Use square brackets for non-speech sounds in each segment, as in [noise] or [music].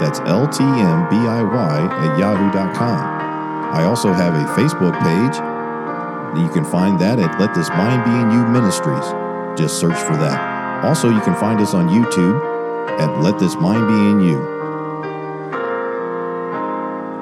That's LTMBIY at yahoo.com. I also have a Facebook page. You can find that at Let This Mind Be in You Ministries. Just search for that. Also, you can find us on YouTube at Let This Mind Be in You.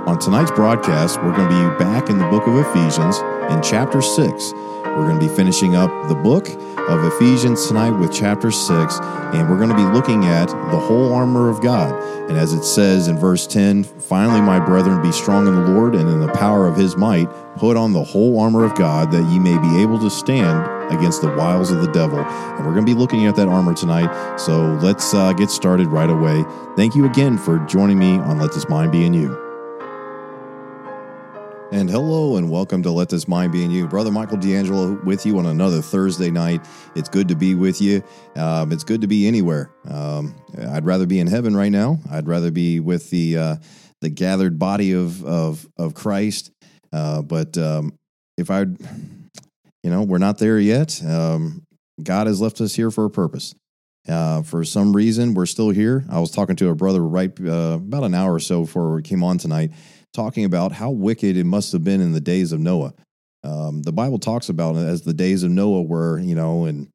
On tonight's broadcast, we're going to be back in the book of Ephesians in chapter 6. We're going to be finishing up the book of Ephesians tonight with chapter 6, and we're going to be looking at the whole armor of God. And as it says in verse 10, finally, my brethren, be strong in the Lord and in the power of his might, put on the whole armor of God that ye may be able to stand against the wiles of the devil. And we're going to be looking at that armor tonight. So let's uh, get started right away. Thank you again for joining me on Let This Mind Be in You. And hello and welcome to Let This Mind Be in You. Brother Michael D'Angelo with you on another Thursday night. It's good to be with you. Um, it's good to be anywhere. Um, I'd rather be in heaven right now. I'd rather be with the uh, the gathered body of of, of Christ. Uh, but um, if I, you know, we're not there yet. Um, God has left us here for a purpose. Uh, for some reason, we're still here. I was talking to a brother right uh, about an hour or so before we came on tonight talking about how wicked it must have been in the days of Noah. Um, the Bible talks about it as the days of Noah were, you know, and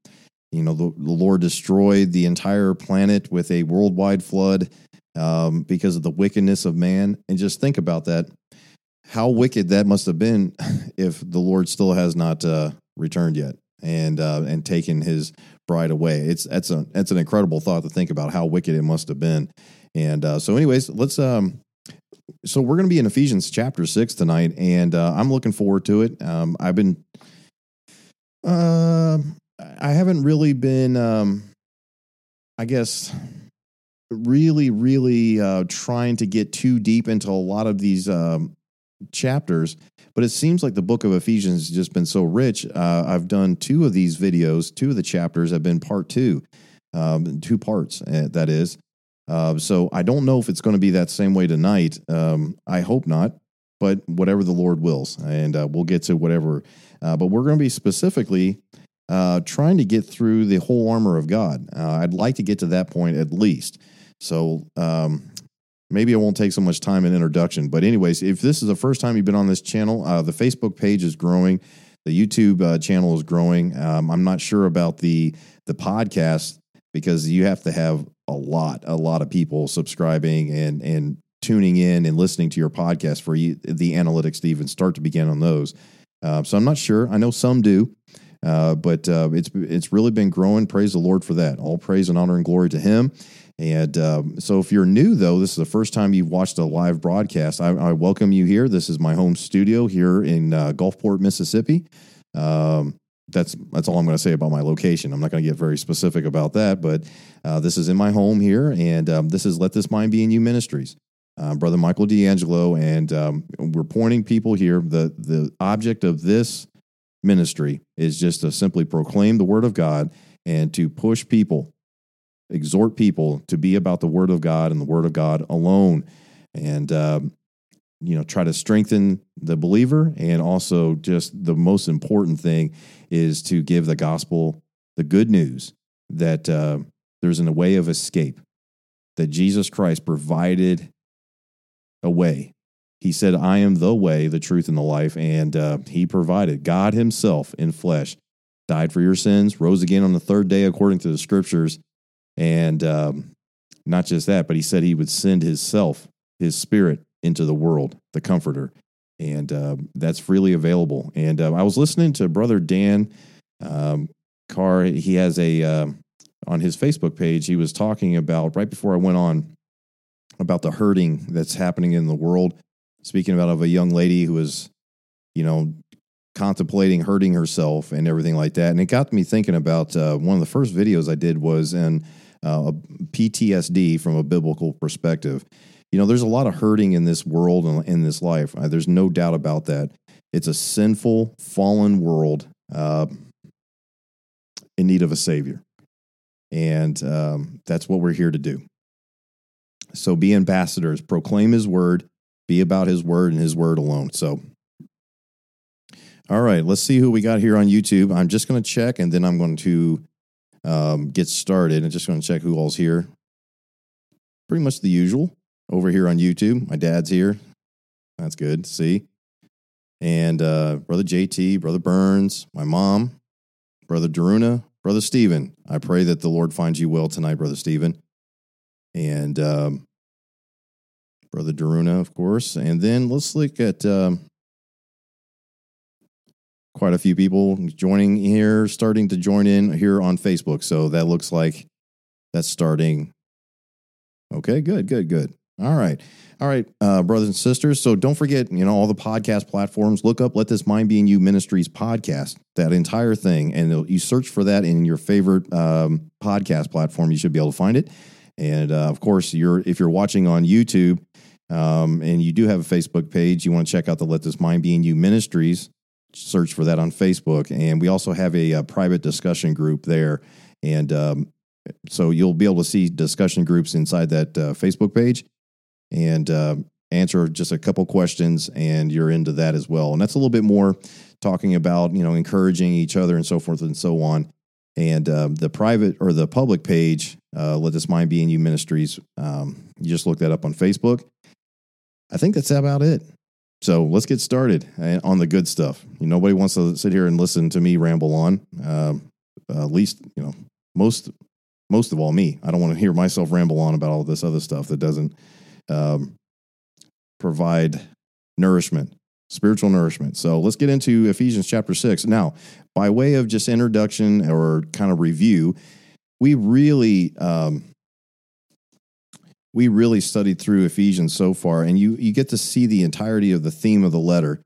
you know the, the Lord destroyed the entire planet with a worldwide flood um, because of the wickedness of man. And just think about that, how wicked that must have been [laughs] if the Lord still has not uh, returned yet and uh, and taken His bride away. It's that's a that's an incredible thought to think about how wicked it must have been. And uh, so, anyways, let's um, so we're going to be in Ephesians chapter six tonight, and uh, I'm looking forward to it. Um, I've been, uh, I haven't really been, um, I guess, really, really uh, trying to get too deep into a lot of these um, chapters. But it seems like the book of Ephesians has just been so rich. Uh, I've done two of these videos. Two of the chapters have been part two, um, two parts. Uh, that is. Uh, so I don't know if it's going to be that same way tonight. Um, I hope not, but whatever the Lord wills, and uh, we'll get to whatever. Uh, but we're going to be specifically uh, trying to get through the whole armor of God. Uh, I'd like to get to that point at least. So um, maybe it won't take so much time in introduction. But anyways, if this is the first time you've been on this channel, uh, the Facebook page is growing. The YouTube channel is growing. Um, I'm not sure about the the podcast because you have to have a lot, a lot of people subscribing and and tuning in and listening to your podcast for you, the analytics to even start to begin on those. Uh, so I'm not sure. I know some do, uh, but uh, it's it's really been growing. Praise the Lord for that. All praise and honor and glory to Him. And um, so, if you're new, though, this is the first time you've watched a live broadcast. I, I welcome you here. This is my home studio here in uh, Gulfport, Mississippi. Um, that's that's all I'm going to say about my location. I'm not going to get very specific about that, but uh, this is in my home here, and um, this is Let This Mind Be in You Ministries. Uh, Brother Michael D'Angelo, and um, we're pointing people here. the The object of this ministry is just to simply proclaim the Word of God and to push people, exhort people to be about the Word of God and the Word of God alone. And um, you know try to strengthen the believer and also just the most important thing is to give the gospel the good news that uh, there's a way of escape that jesus christ provided a way. He said i am the way the truth and the life and uh, he provided. God himself in flesh died for your sins rose again on the third day according to the scriptures and um, not just that but he said he would send his self his spirit into the world, the Comforter, and uh, that's freely available. And uh, I was listening to Brother Dan um, Carr. He has a uh, on his Facebook page. He was talking about right before I went on about the hurting that's happening in the world. Speaking about of a young lady who was, you know, contemplating hurting herself and everything like that. And it got me thinking about uh, one of the first videos I did was in uh, PTSD from a biblical perspective. You know, there's a lot of hurting in this world and in this life. Uh, there's no doubt about that. It's a sinful, fallen world uh, in need of a savior, and um, that's what we're here to do. So, be ambassadors, proclaim His word, be about His word and His word alone. So, all right, let's see who we got here on YouTube. I'm just going to check, and then I'm going to um, get started. I'm just going to check who all's here. Pretty much the usual over here on YouTube. My dad's here. That's good to see. And uh, brother JT, brother Burns, my mom, brother Daruna, brother Stephen. I pray that the Lord finds you well tonight, brother Stephen. And um, brother Daruna, of course. And then let's look at um, quite a few people joining here, starting to join in here on Facebook. So that looks like that's starting. Okay, good, good, good. All right. All right, uh, brothers and sisters. So don't forget, you know, all the podcast platforms. Look up Let This Mind Be in You Ministries podcast, that entire thing. And you search for that in your favorite um, podcast platform. You should be able to find it. And uh, of course, you're if you're watching on YouTube um, and you do have a Facebook page, you want to check out the Let This Mind Be in You Ministries search for that on Facebook. And we also have a, a private discussion group there. And um, so you'll be able to see discussion groups inside that uh, Facebook page and uh, answer just a couple questions, and you're into that as well. And that's a little bit more talking about, you know, encouraging each other and so forth and so on. And uh, the private or the public page, uh, Let This Mind Be in You Ministries, um, you just look that up on Facebook. I think that's about it. So let's get started eh, on the good stuff. You know, nobody wants to sit here and listen to me ramble on. Um, uh, at least, you know, most most of all me. I don't want to hear myself ramble on about all this other stuff that doesn't um, provide nourishment, spiritual nourishment. So let's get into Ephesians chapter six now. By way of just introduction or kind of review, we really um, we really studied through Ephesians so far, and you you get to see the entirety of the theme of the letter.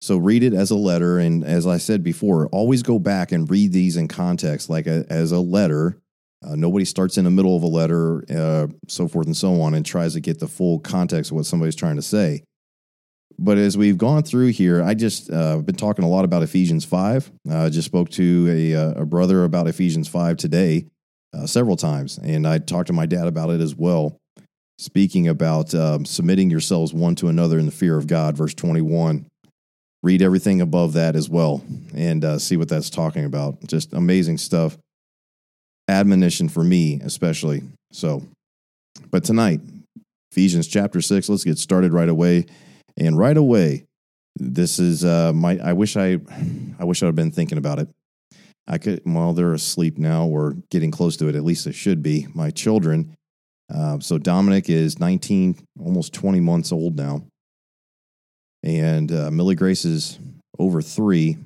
So read it as a letter, and as I said before, always go back and read these in context, like a, as a letter. Uh, nobody starts in the middle of a letter, uh, so forth and so on, and tries to get the full context of what somebody's trying to say. But as we've gone through here, I just uh, been talking a lot about Ephesians five. I just spoke to a, uh, a brother about Ephesians five today uh, several times, and I talked to my dad about it as well speaking about um, submitting yourselves one to another in the fear of God, verse 21. Read everything above that as well and uh, see what that's talking about. Just amazing stuff. Admonition for me, especially. So, but tonight, Ephesians chapter 6, let's get started right away. And right away, this is uh, my. I wish I, I wish I'd have been thinking about it. I could. Well, they're asleep now, or getting close to it. At least it should be. My children uh, so Dominic is 19, almost 20 months old now. And uh, Millie Grace is over three.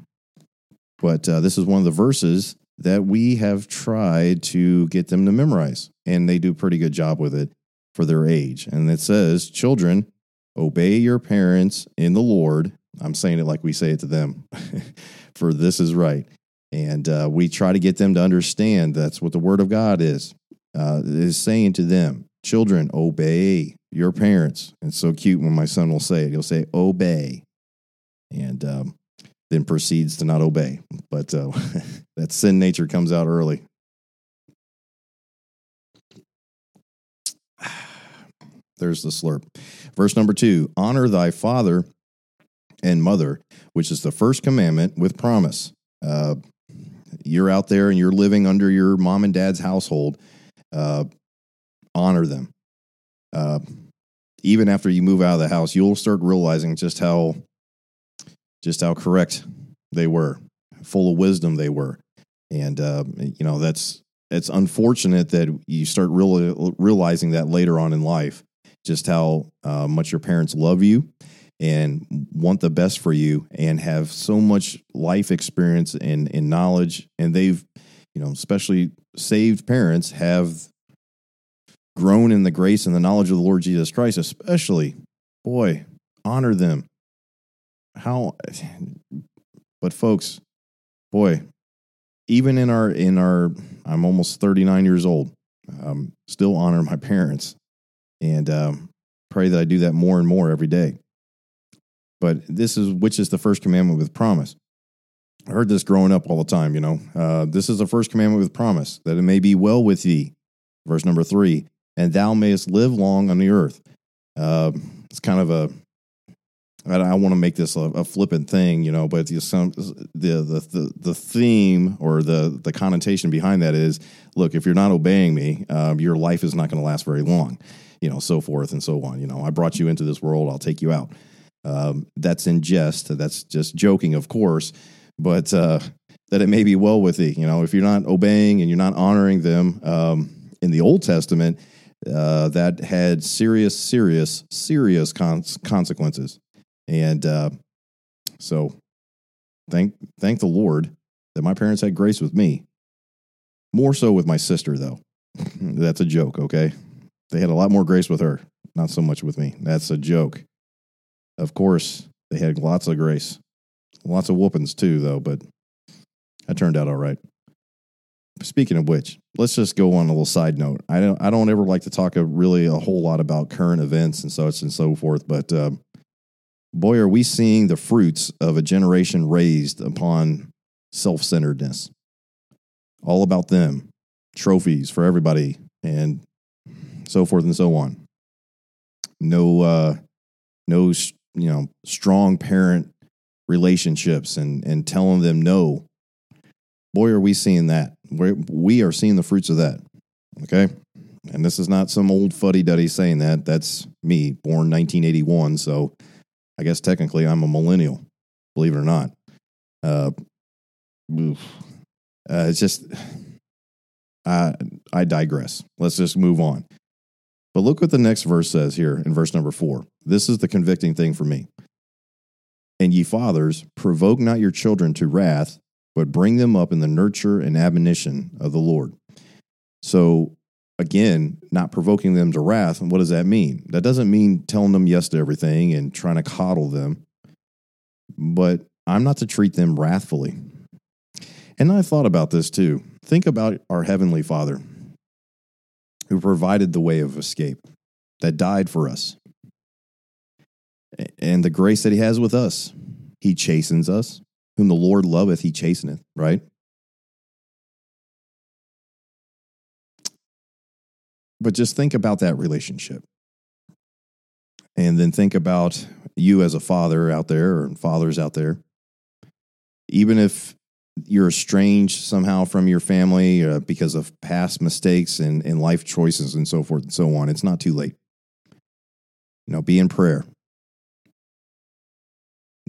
But uh, this is one of the verses that we have tried to get them to memorize. And they do a pretty good job with it for their age. And it says, Children, obey your parents in the Lord. I'm saying it like we say it to them, [laughs] for this is right. And uh, we try to get them to understand that's what the Word of God is uh, is saying to them, Children, obey your parents. It's so cute when my son will say it. He'll say, Obey. And um, then proceeds to not obey. But uh, [laughs] that sin nature comes out early. [sighs] There's the slurp. Verse number two Honor thy father and mother, which is the first commandment with promise. Uh, you're out there and you're living under your mom and dad's household uh, honor them. Uh, even after you move out of the house, you'll start realizing just how just how correct they were, full of wisdom they were, and uh, you know that's it's unfortunate that you start real, realizing that later on in life, just how uh, much your parents love you and want the best for you, and have so much life experience and, and knowledge, and they've you know especially saved parents have grown in the grace and the knowledge of the Lord Jesus Christ, especially, boy, honor them. How, but folks, boy, even in our, in our, I'm almost 39 years old, um, still honor my parents. And um, pray that I do that more and more every day. But this is which is the first commandment with promise. I heard this growing up all the time, you know. Uh, this is the first commandment with promise that it may be well with thee. Verse number three, and thou mayest live long on the earth. Uh, it's kind of a I, I want to make this a, a, flippant thing, you know, but the, the, the, the, the theme or the, the connotation behind that is, look, if you're not obeying me, um, your life is not going to last very long, you know, so forth and so on. You know, I brought you into this world, I'll take you out. Um, that's in jest. That's just joking, of course, but uh, that it may be well with thee. You know, if you're not obeying and you're not honoring them um, in the Old Testament, uh, that had serious, serious, serious cons- consequences. And uh, so, thank thank the Lord that my parents had grace with me. More so with my sister, though. [laughs] That's a joke, okay? They had a lot more grace with her, not so much with me. That's a joke. Of course, they had lots of grace, lots of whoopings too, though. But I turned out all right. Speaking of which, let's just go on a little side note. I don't, I don't ever like to talk a, really a whole lot about current events and such and so forth, but um, boy, are we seeing the fruits of a generation raised upon self centeredness. All about them, trophies for everybody, and so forth and so on. No, uh, no, you know, strong parent relationships and and telling them no. Boy, are we seeing that. We're, we are seeing the fruits of that. Okay. And this is not some old fuddy duddy saying that. That's me, born 1981. So I guess technically I'm a millennial, believe it or not. Uh, uh, it's just, [sighs] I, I digress. Let's just move on. But look what the next verse says here in verse number four. This is the convicting thing for me. And ye fathers, provoke not your children to wrath, but bring them up in the nurture and admonition of the Lord. So again, not provoking them to wrath. And what does that mean? That doesn't mean telling them yes to everything and trying to coddle them, but I'm not to treat them wrathfully. And I thought about this too. Think about our Heavenly Father who provided the way of escape, that died for us, and the grace that He has with us. He chastens us. Whom the Lord loveth, He chasteneth, right? But just think about that relationship. And then think about you as a father out there or fathers out there. Even if you're estranged somehow from your family uh, because of past mistakes and, and life choices and so forth and so on, it's not too late. You know, be in prayer.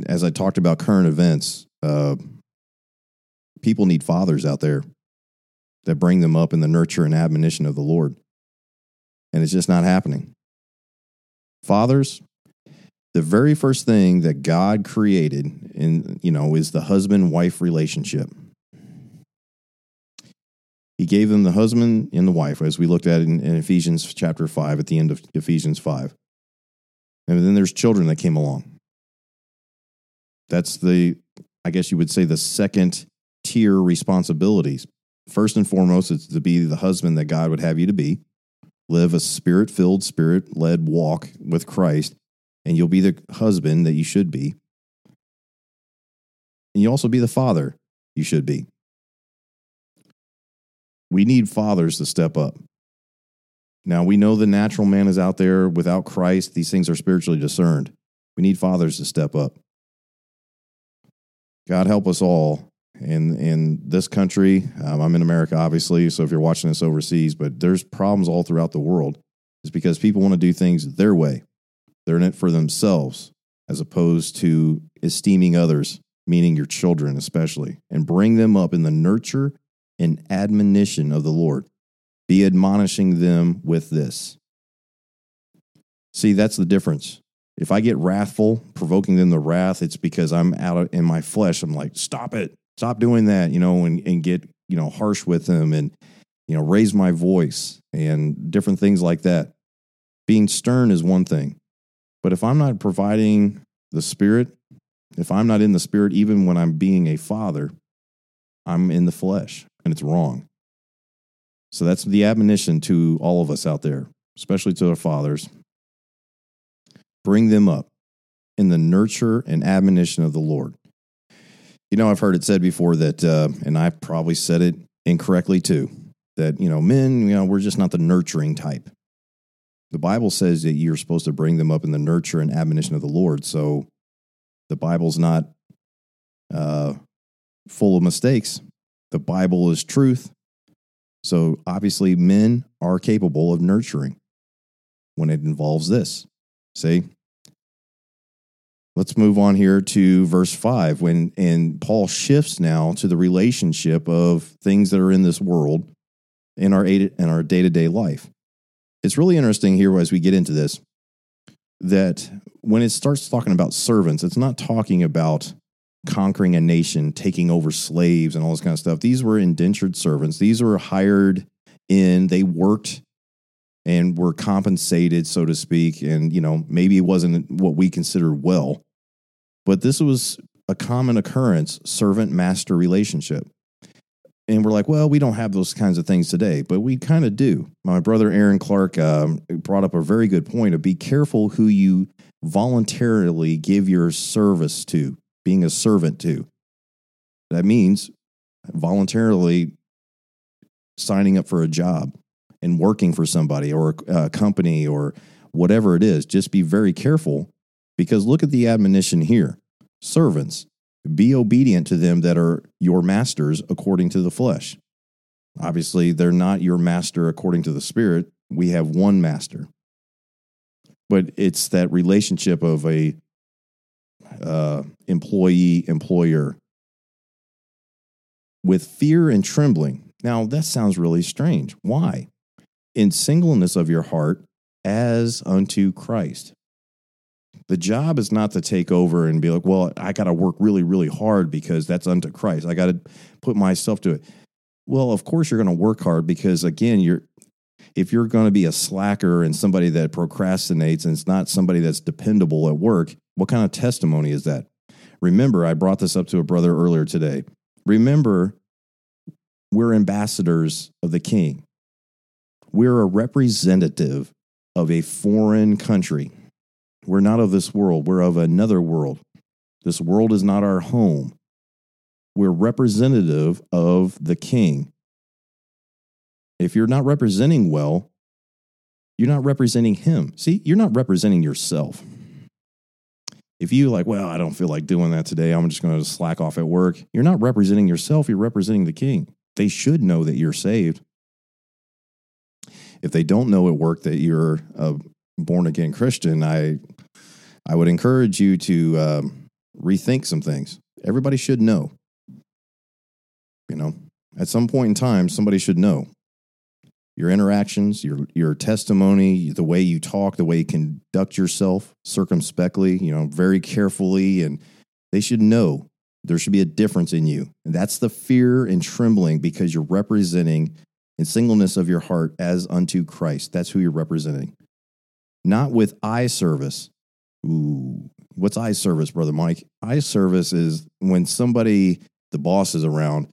As I talked about current events, uh, people need fathers out there that bring them up in the nurture and admonition of the Lord and it's just not happening. Fathers, the very first thing that God created in you know is the husband wife relationship. He gave them the husband and the wife, as we looked at in, in Ephesians chapter five at the end of Ephesians five. And then there's children that came along. That's the, I guess you would say, the second tier responsibilities. First and foremost, it's to be the husband that God would have you to be live a spirit filled, spirit led walk with Christ, and you'll be the husband that you should be. And you also be the father you should be. We need fathers to step up. Now, we know the natural man is out there without Christ. These things are spiritually discerned. We need fathers to step up. God help us all in in this country. Um, I'm in America, obviously, so if you're watching this overseas, but there's problems all throughout the world. It's because people want to do things their way. They're in it for themselves, as opposed to esteeming others, meaning your children especially, and bring them up in the nurture and admonition of the Lord. Be admonishing them with this. See, that's the difference. If I get wrathful, provoking them to wrath, it's because I'm out in my flesh. I'm like, stop it stop doing that, you know, and, and get, you know, harsh with them and, you know, raise my voice and different things like that. Being stern is one thing. But if I'm not providing the spirit, if I'm not in the spirit, even when I'm being a father, I'm in the flesh and it's wrong. So that's the admonition to all of us out there, especially to our fathers. bring them up in the nurture and admonition of the Lord. You know, I've heard it said before that, uh, and I probably said it incorrectly too, that, you know, men, you know, we're just not the nurturing type. The Bible says that you're supposed to bring them up in the nurture and admonition of the Lord. So the Bible's not uh, full of mistakes. The Bible is truth. So obviously, men are capable of nurturing when it involves this. See? Let's move on here to verse 5 when and Paul shifts now to the relationship of things that are in this world in our in our day-to-day life. It's really interesting here as we get into this that when it starts talking about servants, it's not talking about conquering a nation, taking over slaves, and all this kind of stuff. These were indentured servants. These were hired in, they worked and were compensated, so to speak. And, you know, maybe it wasn't what we consider well, but this was a common occurrence servant master relationship. And we're like, well, we don't have those kinds of things today, but we kind of do. My brother Aaron Clark um, brought up a very good point of be careful who you voluntarily give your service to being a servant to. That means voluntarily signing up for a job and working for somebody or a company or whatever it is. Just be very careful because look at the admonition here servants, be obedient to them that are your masters according to the flesh. Obviously, they're not your master according to the spirit. We have one master. But it's that relationship of a uh, employee employer with fear and trembling. Now, that sounds really strange. Why? In singleness of your heart as unto Christ. The job is not to take over and be like, well, I got to work really, really hard because that's unto Christ. I got to put myself to it. Well, of course, you're going to work hard because, again, you're if you're going to be a slacker and somebody that procrastinates and it's not somebody that's dependable at work, what kind of testimony is that? Remember, I brought this up to a brother earlier today. Remember, we're ambassadors of the king. We're a representative of a foreign country. We're not of this world, we're of another world. This world is not our home. We're representative of the king. If you're not representing well, you're not representing him. See, you're not representing yourself. If you like, well, I don't feel like doing that today, I'm just going to slack off at work. You're not representing yourself, you're representing the king. They should know that you're saved. If they don't know at work that you're a born again Christian, I I would encourage you to um, rethink some things. Everybody should know. You know, at some point in time, somebody should know your interactions, your your testimony, the way you talk, the way you conduct yourself circumspectly, you know, very carefully and they should know there should be a difference in you. And that's the fear and trembling because you're representing in singleness of your heart as unto Christ. That's who you're representing. Not with eye service. Ooh, what's eye service, brother Mike? Eye service is when somebody, the boss is around,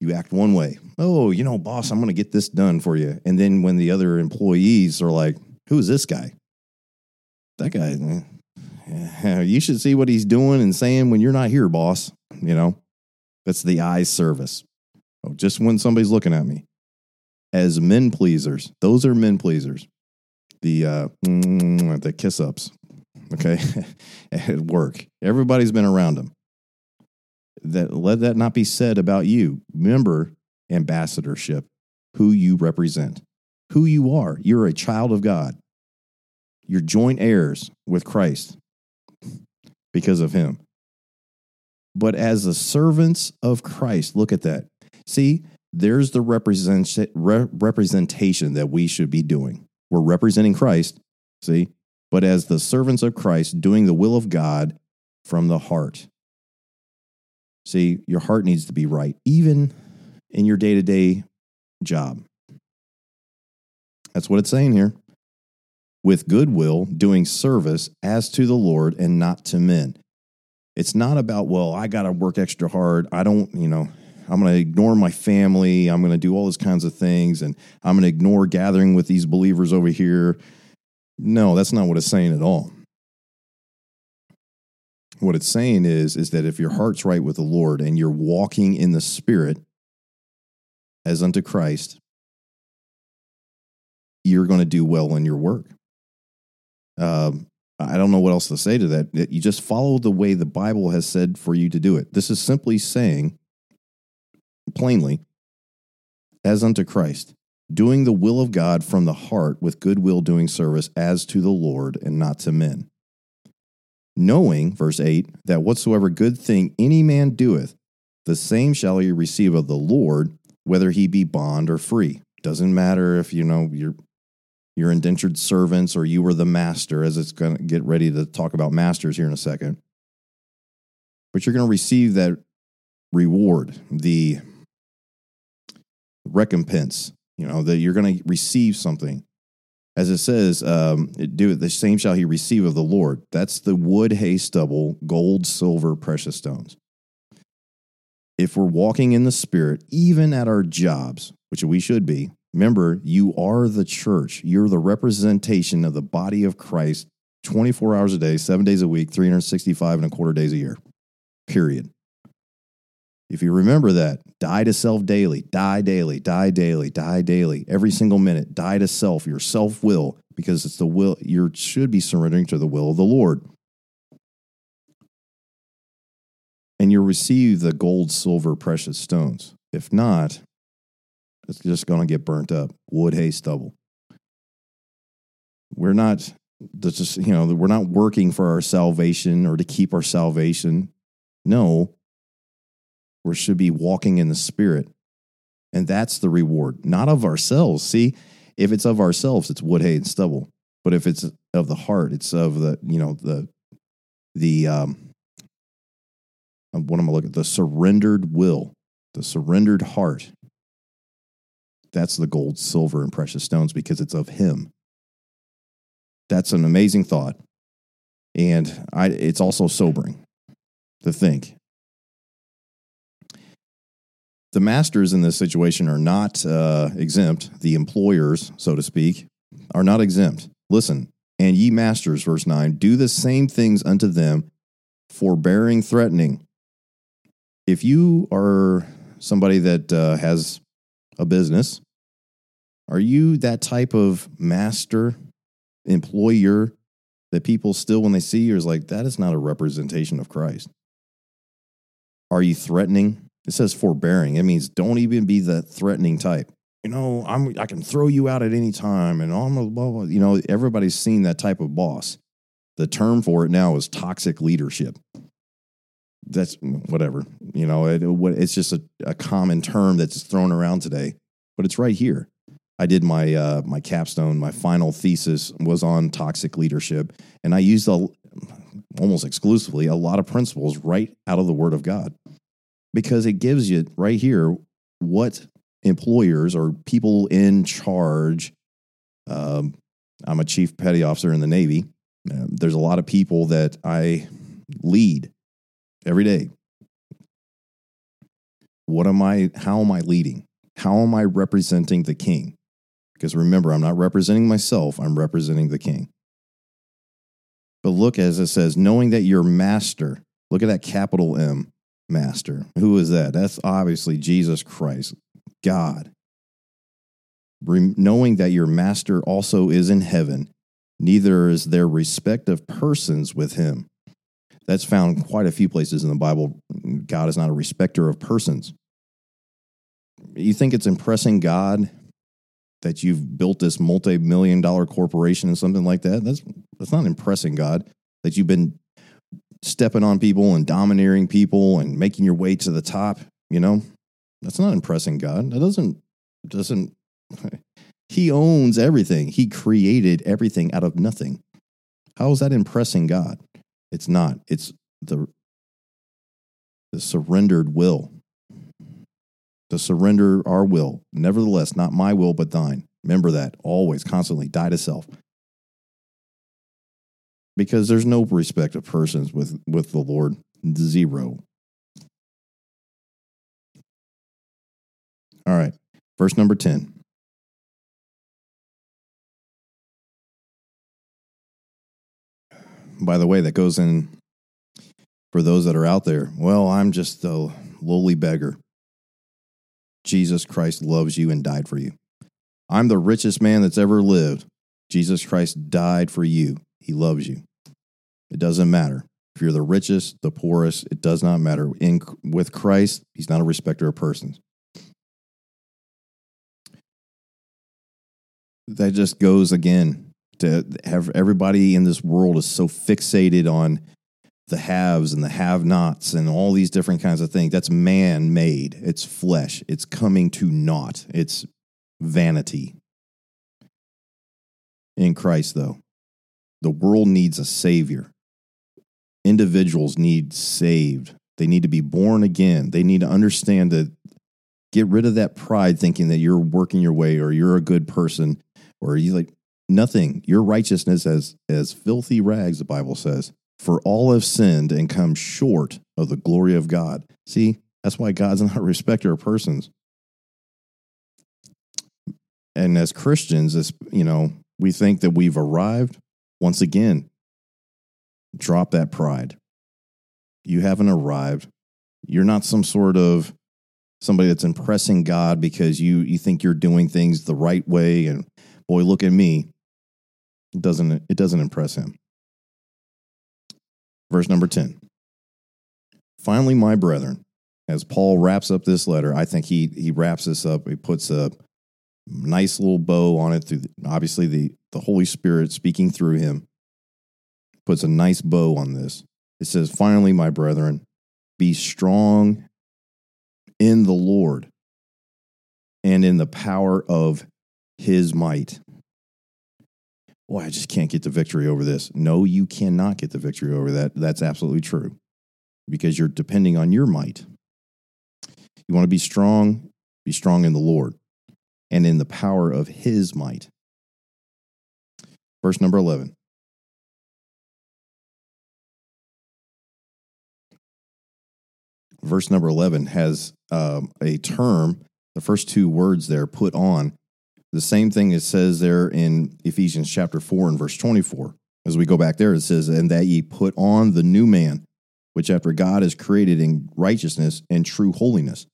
you act one way. Oh, you know, boss, I'm going to get this done for you. And then when the other employees are like, who's this guy? That guy, eh, [laughs] you should see what he's doing and saying when you're not here, boss. You know, that's the eye service. Oh, just when somebody's looking at me. As men pleasers, those are men pleasers. The uh, the kiss ups, okay, [laughs] at work. Everybody's been around them that let that not be said about you. Remember ambassadorship, who you represent, who you are. You're a child of God. You're joint heirs with Christ [laughs] because of him. But as the servants of Christ, look at that. See, there's the represent, representation that we should be doing. We're representing Christ, see? But as the servants of Christ, doing the will of God from the heart. See, your heart needs to be right, even in your day to day job. That's what it's saying here. With goodwill, doing service as to the Lord and not to men. It's not about, well, I got to work extra hard. I don't, you know, I'm going to ignore my family. I'm going to do all these kinds of things and I'm going to ignore gathering with these believers over here. No, that's not what it's saying at all. what it's saying is is that if your heart's right with the Lord and you're walking in the Spirit as unto Christ, you're going to do well in your work. Um, I don't know what else to say to that. You just follow the way the Bible has said for you to do it. This is simply saying, plainly, as unto Christ, doing the will of God from the heart with goodwill doing service as to the Lord and not to men. Knowing, verse 8, that whatsoever good thing any man doeth, the same shall he receive of the Lord, whether he be bond or free. Doesn't matter if you know you're your indentured servants or you were the master, as it's going to get ready to talk about masters here in a second. But you're going to receive that reward, the recompense, you know, that you're going to receive something. As it says, um, do it, the same shall he receive of the Lord. That's the wood, hay, stubble, gold, silver, precious stones. If we're walking in the Spirit, even at our jobs, which we should be, Remember, you are the church. You're the representation of the body of Christ 24 hours a day, seven days a week, 365 and a quarter days a year. Period. If you remember that, die to self daily, die daily, die daily, die daily, every single minute, die to self, your self will, because it's the will, you should be surrendering to the will of the Lord. And you'll receive the gold, silver, precious stones. If not, it's just going to get burnt up. Wood, hay, stubble. We're not just you know we're not working for our salvation or to keep our salvation. No, we should be walking in the Spirit, and that's the reward, not of ourselves. See, if it's of ourselves, it's wood, hay, and stubble. But if it's of the heart, it's of the you know the the um, what am I looking at? The surrendered will, the surrendered heart that's the gold, silver, and precious stones because it's of Him. That's an amazing thought. And I, it's also sobering to think. The masters in this situation are not uh, exempt. The employers, so to speak, are not exempt. Listen, and ye masters, verse 9, do the same things unto them, forbearing, threatening. If you are somebody that uh, has a business are you that type of master, employer that people still, when they see you, is like, that is not a representation of Christ? Are you threatening? It says forbearing. It means don't even be the threatening type. You know, I'm I can throw you out at any time, and I'm a blah, blah. You know, everybody's seen that type of boss. The term for it now is toxic leadership. That's whatever. You know, it, it's just a, a common term that's thrown around today, but it's right here. I did my uh, my capstone, my final thesis was on toxic leadership, and I used a, almost exclusively a lot of principles right out of the Word of God, because it gives you right here what employers or people in charge. Um, I'm a chief petty officer in the Navy. Uh, there's a lot of people that I lead every day. What am I? How am I leading? How am I representing the King? Because remember, I'm not representing myself, I'm representing the king. But look as it says, knowing that your master, look at that capital M, master. Who is that? That's obviously Jesus Christ, God. knowing that your master also is in heaven, neither is there respect of persons with him. That's found quite a few places in the Bible. God is not a respecter of persons. You think it's impressing God that you've built this multi-million dollar corporation and something like that. That's that's not impressing God. That you've been stepping on people and domineering people and making your way to the top, you know? That's not impressing God. That doesn't doesn't [laughs] he owns everything. He created everything out of nothing. How is that impressing God? It's not. It's the the surrendered will to surrender our will. Nevertheless, not my will, but thine. Remember that always, constantly. Die to self. Because there's no respect of persons with, with the Lord. Zero. All right. Verse number 10. By the way, that goes in for those that are out there. Well, I'm just a lowly beggar. Jesus Christ loves you and died for you. I'm the richest man that's ever lived. Jesus Christ died for you. He loves you. It doesn't matter. If you're the richest, the poorest, it does not matter. In with Christ, he's not a respecter of persons. That just goes again to have everybody in this world is so fixated on the haves and the have nots and all these different kinds of things. That's man made. It's flesh. It's coming to naught. It's vanity. In Christ, though, the world needs a savior. Individuals need saved. They need to be born again. They need to understand that get rid of that pride thinking that you're working your way or you're a good person or you like nothing. Your righteousness as as filthy rags, the Bible says. For all have sinned and come short of the glory of God. See, that's why God's [laughs] not a respecter of persons. And as Christians, as you know, we think that we've arrived. Once again, drop that pride. You haven't arrived. You're not some sort of somebody that's impressing God because you you think you're doing things the right way and boy look at me. It doesn't it doesn't impress him. Verse number 10. Finally, my brethren, as Paul wraps up this letter, I think he he wraps this up. He puts a nice little bow on it through the, obviously the the Holy Spirit speaking through him. Puts a nice bow on this. It says, "Finally, my brethren, be strong in the Lord and in the power of his might." boy, I just can't get the victory over this. No, you cannot get the victory over that. That's absolutely true because you're depending on your might. You want to be strong, be strong in the Lord and in the power of his might. Verse number 11. Verse number 11 has um, a term, the first two words there, put on, the same thing it says there in Ephesians chapter 4 and verse 24. As we go back there, it says, And that ye put on the new man, which after God is created in righteousness and true holiness.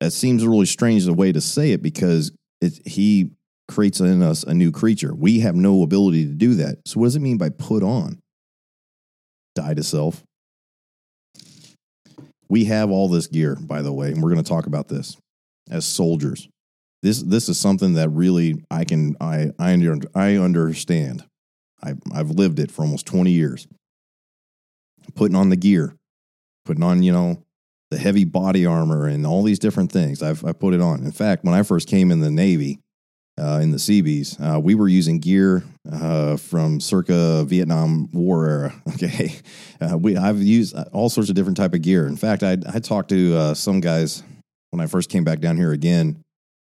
It seems really strange the way to say it because it, he creates in us a new creature. We have no ability to do that. So, what does it mean by put on? Die to self. We have all this gear, by the way, and we're going to talk about this as soldiers this this is something that really I can I I under, I understand. I I've lived it for almost 20 years. Putting on the gear, putting on, you know, the heavy body armor and all these different things. I've I put it on. In fact, when I first came in the Navy, uh, in the Seabees, uh, we were using gear uh, from circa Vietnam War era. [laughs] Okay, uh, we I've used all sorts of different type of gear. In fact, I I talked to uh, some guys when I first came back down here again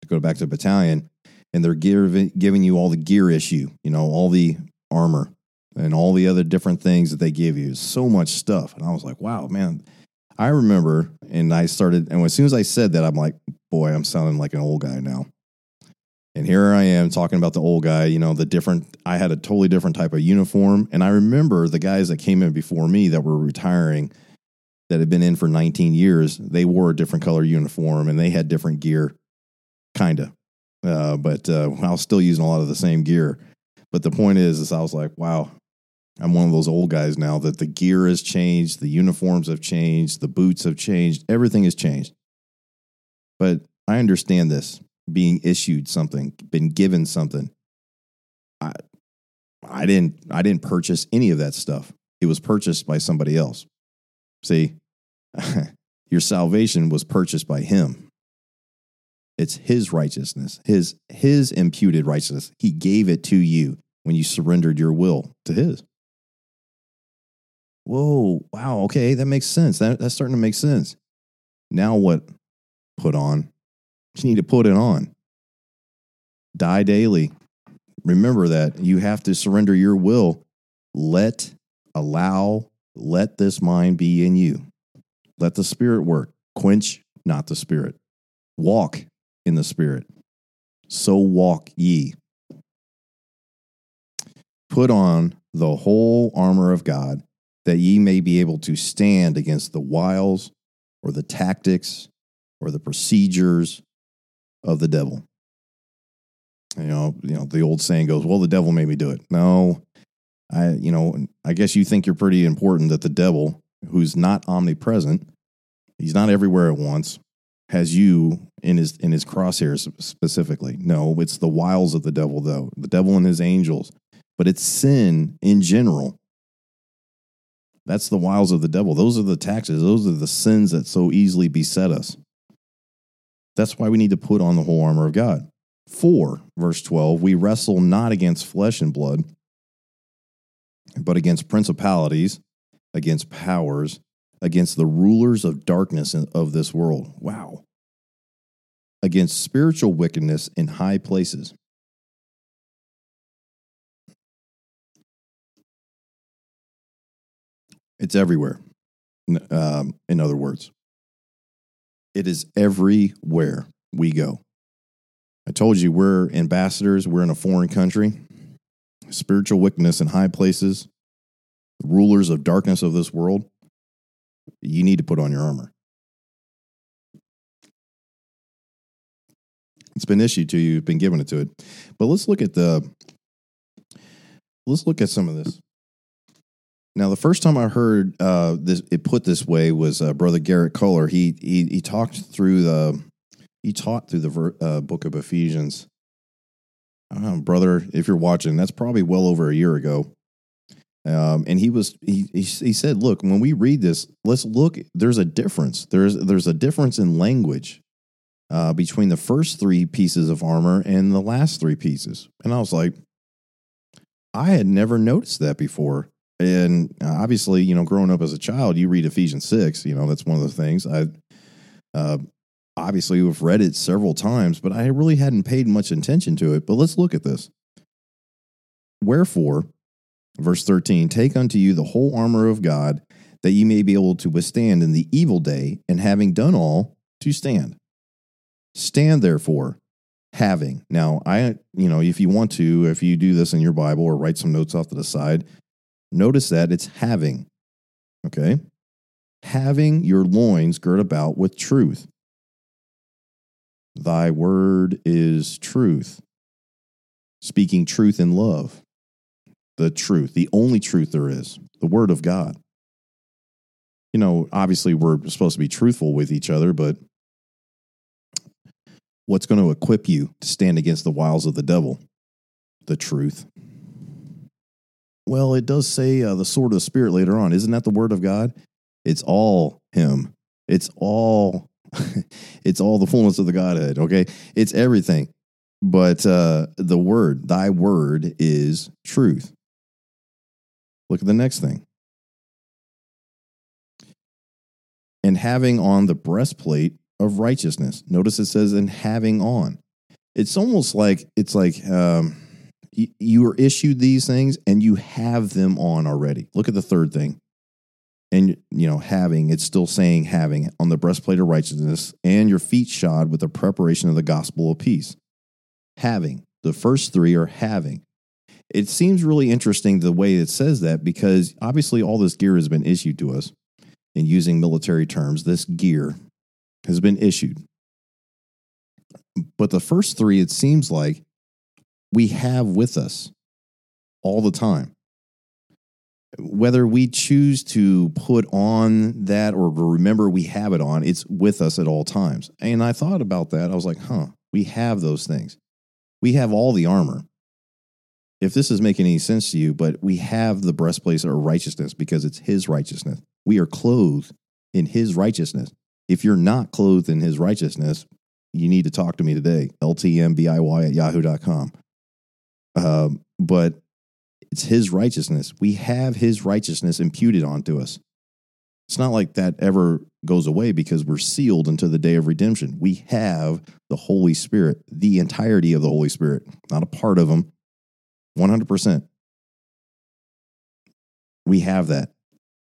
to go back to the battalion, and they're give, giving you all the gear issue, you know, all the armor and all the other different things that they give you. So much stuff. And I was like, wow, man. I remember, and I started, and as soon as I said that, I'm like, boy, I'm sounding like an old guy now. And here I am talking about the old guy, you know, the different, I had a totally different type of uniform. And I remember the guys that came in before me that were retiring, that had been in for 19 years, they wore a different color uniform and they had different gear kind of. Uh, but uh, I was still using a lot of the same gear. But the point is, is I was like, wow, I'm one of those old guys now that the gear has changed, the uniforms have changed, the boots have changed, everything has changed. But I understand this being issued something, been given something. I, I didn't, I didn't purchase any of that stuff. It was purchased by somebody else. See, [laughs] your salvation was purchased by Him. It's his righteousness, his his imputed righteousness. He gave it to you when you surrendered your will to his. Whoa, wow, okay, that makes sense. That, that's starting to make sense. Now what? Put on. You need to put it on. Die daily. Remember that you have to surrender your will. Let, allow, let this mind be in you. Let the Spirit work. Quench not the Spirit. Walk in the Spirit. So walk ye. Put on the whole armor of God, that ye may be able to stand against the wiles or the tactics or the procedures of the devil. You know, you know, the old saying goes, well, the devil made me do it. No, I, you know, I guess you think you're pretty important that the devil, who's not omnipresent, he's not everywhere at once, has you in his in his crosshairs specifically. No, it's the wiles of the devil, though. The devil and his angels, but it's sin in general. That's the wiles of the devil. Those are the taxes. Those are the sins that so easily beset us. That's why we need to put on the whole armor of God. 4, verse 12, we wrestle not against flesh and blood, but against principalities, against powers, against the rulers of darkness of this world. Wow. Against spiritual wickedness in high places. It's everywhere. Um, in other words, it is everywhere we go. I told you we're ambassadors, we're in a foreign country. Spiritual wickedness in high places, rulers of darkness of this world. You need to put on your armor. It's been issued to you, you've been given it to it. But let's look at the let's look at some of this. Now, the first time I heard uh, this, it put this way was uh, Brother Garrett Kohler. He, he he talked through the he taught through the ver, uh, book of Ephesians. Uh, brother, if you're watching, that's probably well over a year ago. Um, and he was he, he he said, look, when we read this, let's look. There's a difference. There's there's a difference in language uh, between the first three pieces of armor and the last three pieces. And I was like, I had never noticed that before. And uh, obviously, you know, growing up as a child, you read Ephesians 6, you know, that's one of the things. I uh, obviously have read it several times, but I really hadn't paid much attention to it. But let's look at this. Wherefore, verse 13, take unto you the whole armor of God, that ye may be able to withstand in the evil day, and having done all, to stand. Stand therefore, having. Now, I, you know, if you want to, if you do this in your Bible or write some notes off to the side, Notice that it's having. Okay? Having your loins girt about with truth. Thy word is truth. Speaking truth in love. The truth, the only truth there is, the word of God. You know, obviously we're supposed to be truthful with each other, but what's going to equip you to stand against the wiles of the devil? The truth. Well, it does say uh, the sword of the spirit later on. Isn't that the word of God? It's all Him. It's all. [laughs] it's all the fullness of the Godhead. Okay, it's everything. But uh, the word, Thy word, is truth. Look at the next thing. And having on the breastplate of righteousness. Notice it says, and having on. It's almost like it's like um, you are issued these things and you have them on already. Look at the third thing. And, you know, having, it's still saying having on the breastplate of righteousness and your feet shod with the preparation of the gospel of peace. Having. The first three are having. It seems really interesting the way it says that because obviously all this gear has been issued to us. And using military terms, this gear has been issued. But the first three, it seems like, we have with us all the time. Whether we choose to put on that or remember we have it on, it's with us at all times. And I thought about that. I was like, huh, we have those things. We have all the armor. If this is making any sense to you, but we have the breastplate of righteousness because it's his righteousness. We are clothed in his righteousness. If you're not clothed in his righteousness, you need to talk to me today. LTMBIY at yahoo.com. Um, but it's his righteousness. We have his righteousness imputed onto us. It's not like that ever goes away because we're sealed until the day of redemption. We have the Holy Spirit, the entirety of the Holy Spirit, not a part of him, 100%. We have that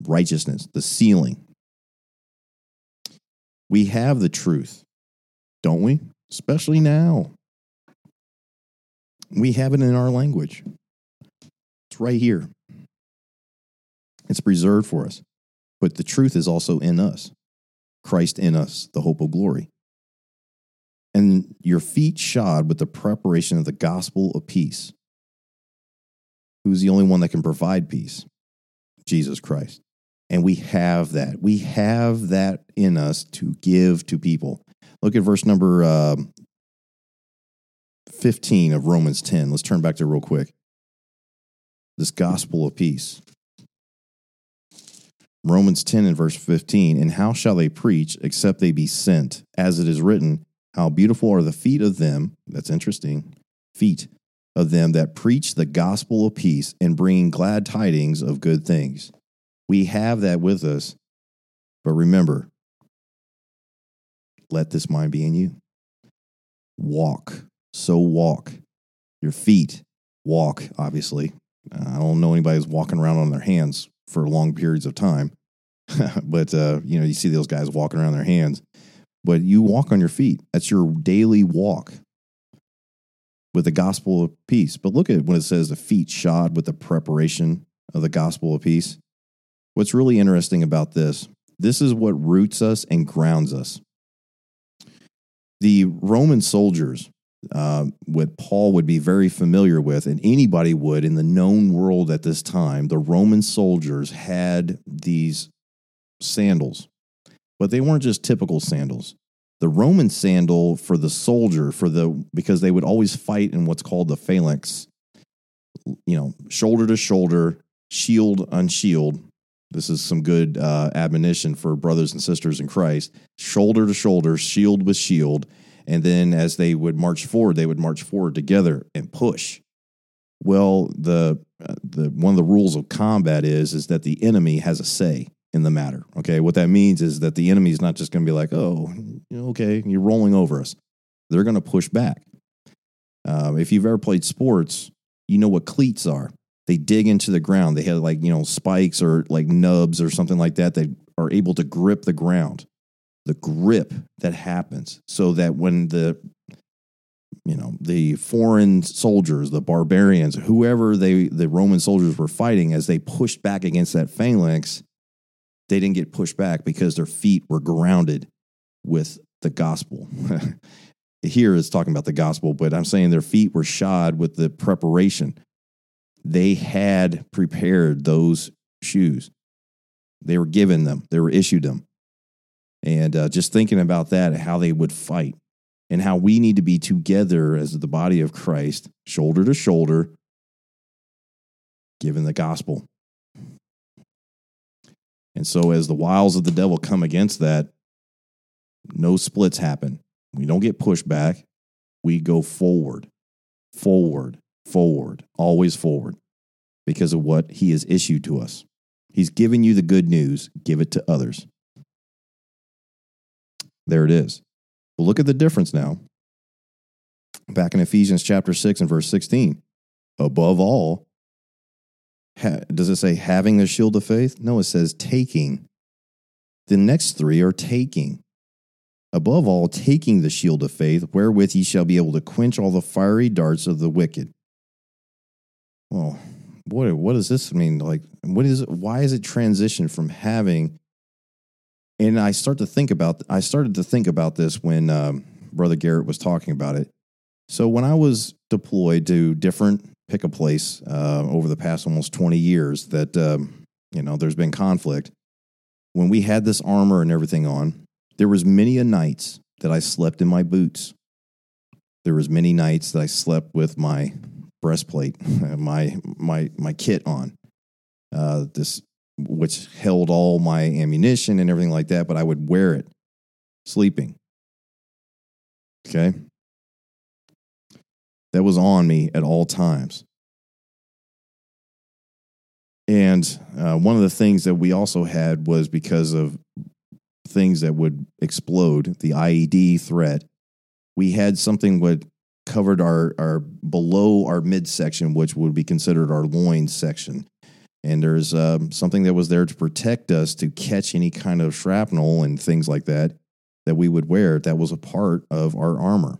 righteousness, the sealing. We have the truth, don't we? Especially now. We have it in our language. It's right here. It's preserved for us. But the truth is also in us Christ in us, the hope of glory. And your feet shod with the preparation of the gospel of peace. Who's the only one that can provide peace? Jesus Christ. And we have that. We have that in us to give to people. Look at verse number uh, 15 of Romans 10. Let's turn back there real quick. This gospel of peace. Romans 10 and verse 15. And how shall they preach except they be sent? As it is written, How beautiful are the feet of them. That's interesting. Feet of them that preach the gospel of peace and bring glad tidings of good things. We have that with us. But remember, let this mind be in you. Walk. So walk. Your feet walk, obviously. I don't know anybody who's walking around on their hands for long periods of time. [laughs] but, uh, you know, you see those guys walking around their hands. But you walk on your feet. That's your daily walk with the gospel of peace. But look at when it says the feet shod with the preparation of the gospel of peace. What's really interesting about this, this is what roots us and grounds us. The Roman soldiers, uh, what Paul would be very familiar with, and anybody would in the known world at this time, the Roman soldiers had these sandals, but they weren't just typical sandals. The Roman sandal for the soldier, for the because they would always fight in what's called the phalanx, you know, shoulder to shoulder, shield on shield, this is some good uh, admonition for brothers and sisters in Christ. Shoulder to shoulder, shield with shield. And then as they would march forward, they would march forward together and push. Well, the, uh, the one of the rules of combat is is that the enemy has a say in the matter. Okay, what that means is that the enemy is not just going to be like, "Oh, okay, you're rolling over us." They're going to push back. Um, if you've ever played sports, you know what cleats are they dig into the ground. They have like, you know, spikes or like nubs or something like that. They are able to grip the ground. The grip that happens so that when the, you know, the foreign soldiers, the barbarians, whoever they, the Roman soldiers were fighting, as they pushed back against that phalanx, they didn't get pushed back because their feet were grounded with the gospel. [laughs] Here is talking about the gospel, but I'm saying their feet were shod with the preparation they had prepared those shoes. They were given them, they were issued them. And uh, just thinking about that, how they would fight and how we need to be together as the body of Christ, shoulder to shoulder, given the gospel. And so, as the wiles of the devil come against that, no splits happen. We don't get pushed back. We go forward, forward, forward, always forward, because of what he has issued to us. He's given you the good news, give it to others. There it is. Well, look at the difference now. Back in Ephesians chapter 6 and verse 16. Above all, ha- does it say having the shield of faith? No, it says taking. The next three are taking. Above all, taking the shield of faith, wherewith ye shall be able to quench all the fiery darts of the wicked well, what what does this mean? Like, what is why is it transitioned from having? And I start to think about I started to think about this when um, Brother Garrett was talking about it. So when I was deployed to different pick a place uh, over the past almost twenty years, that um, you know there's been conflict. When we had this armor and everything on, there was many a nights that I slept in my boots. There was many nights that I slept with my breastplate, [laughs] my my my kit on. Uh, this which held all my ammunition and everything like that, but I would wear it sleeping. Okay. That was on me at all times. And uh, one of the things that we also had was because of things that would explode, the IED threat, we had something what covered our, our below our midsection, which would be considered our loins section. And there's um, something that was there to protect us to catch any kind of shrapnel and things like that that we would wear. That was a part of our armor.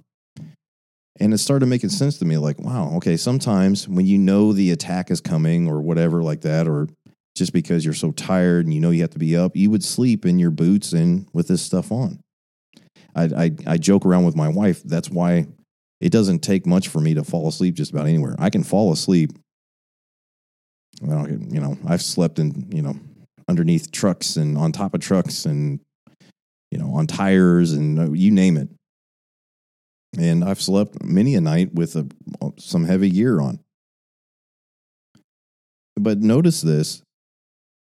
And it started making sense to me like, wow, okay, sometimes when you know the attack is coming or whatever like that, or just because you're so tired and you know you have to be up, you would sleep in your boots and with this stuff on. I, I, I joke around with my wife. That's why it doesn't take much for me to fall asleep just about anywhere. I can fall asleep. Well, you know, I've slept in, you know, underneath trucks and on top of trucks and, you know, on tires and uh, you name it. And I've slept many a night with a, some heavy gear on. But notice this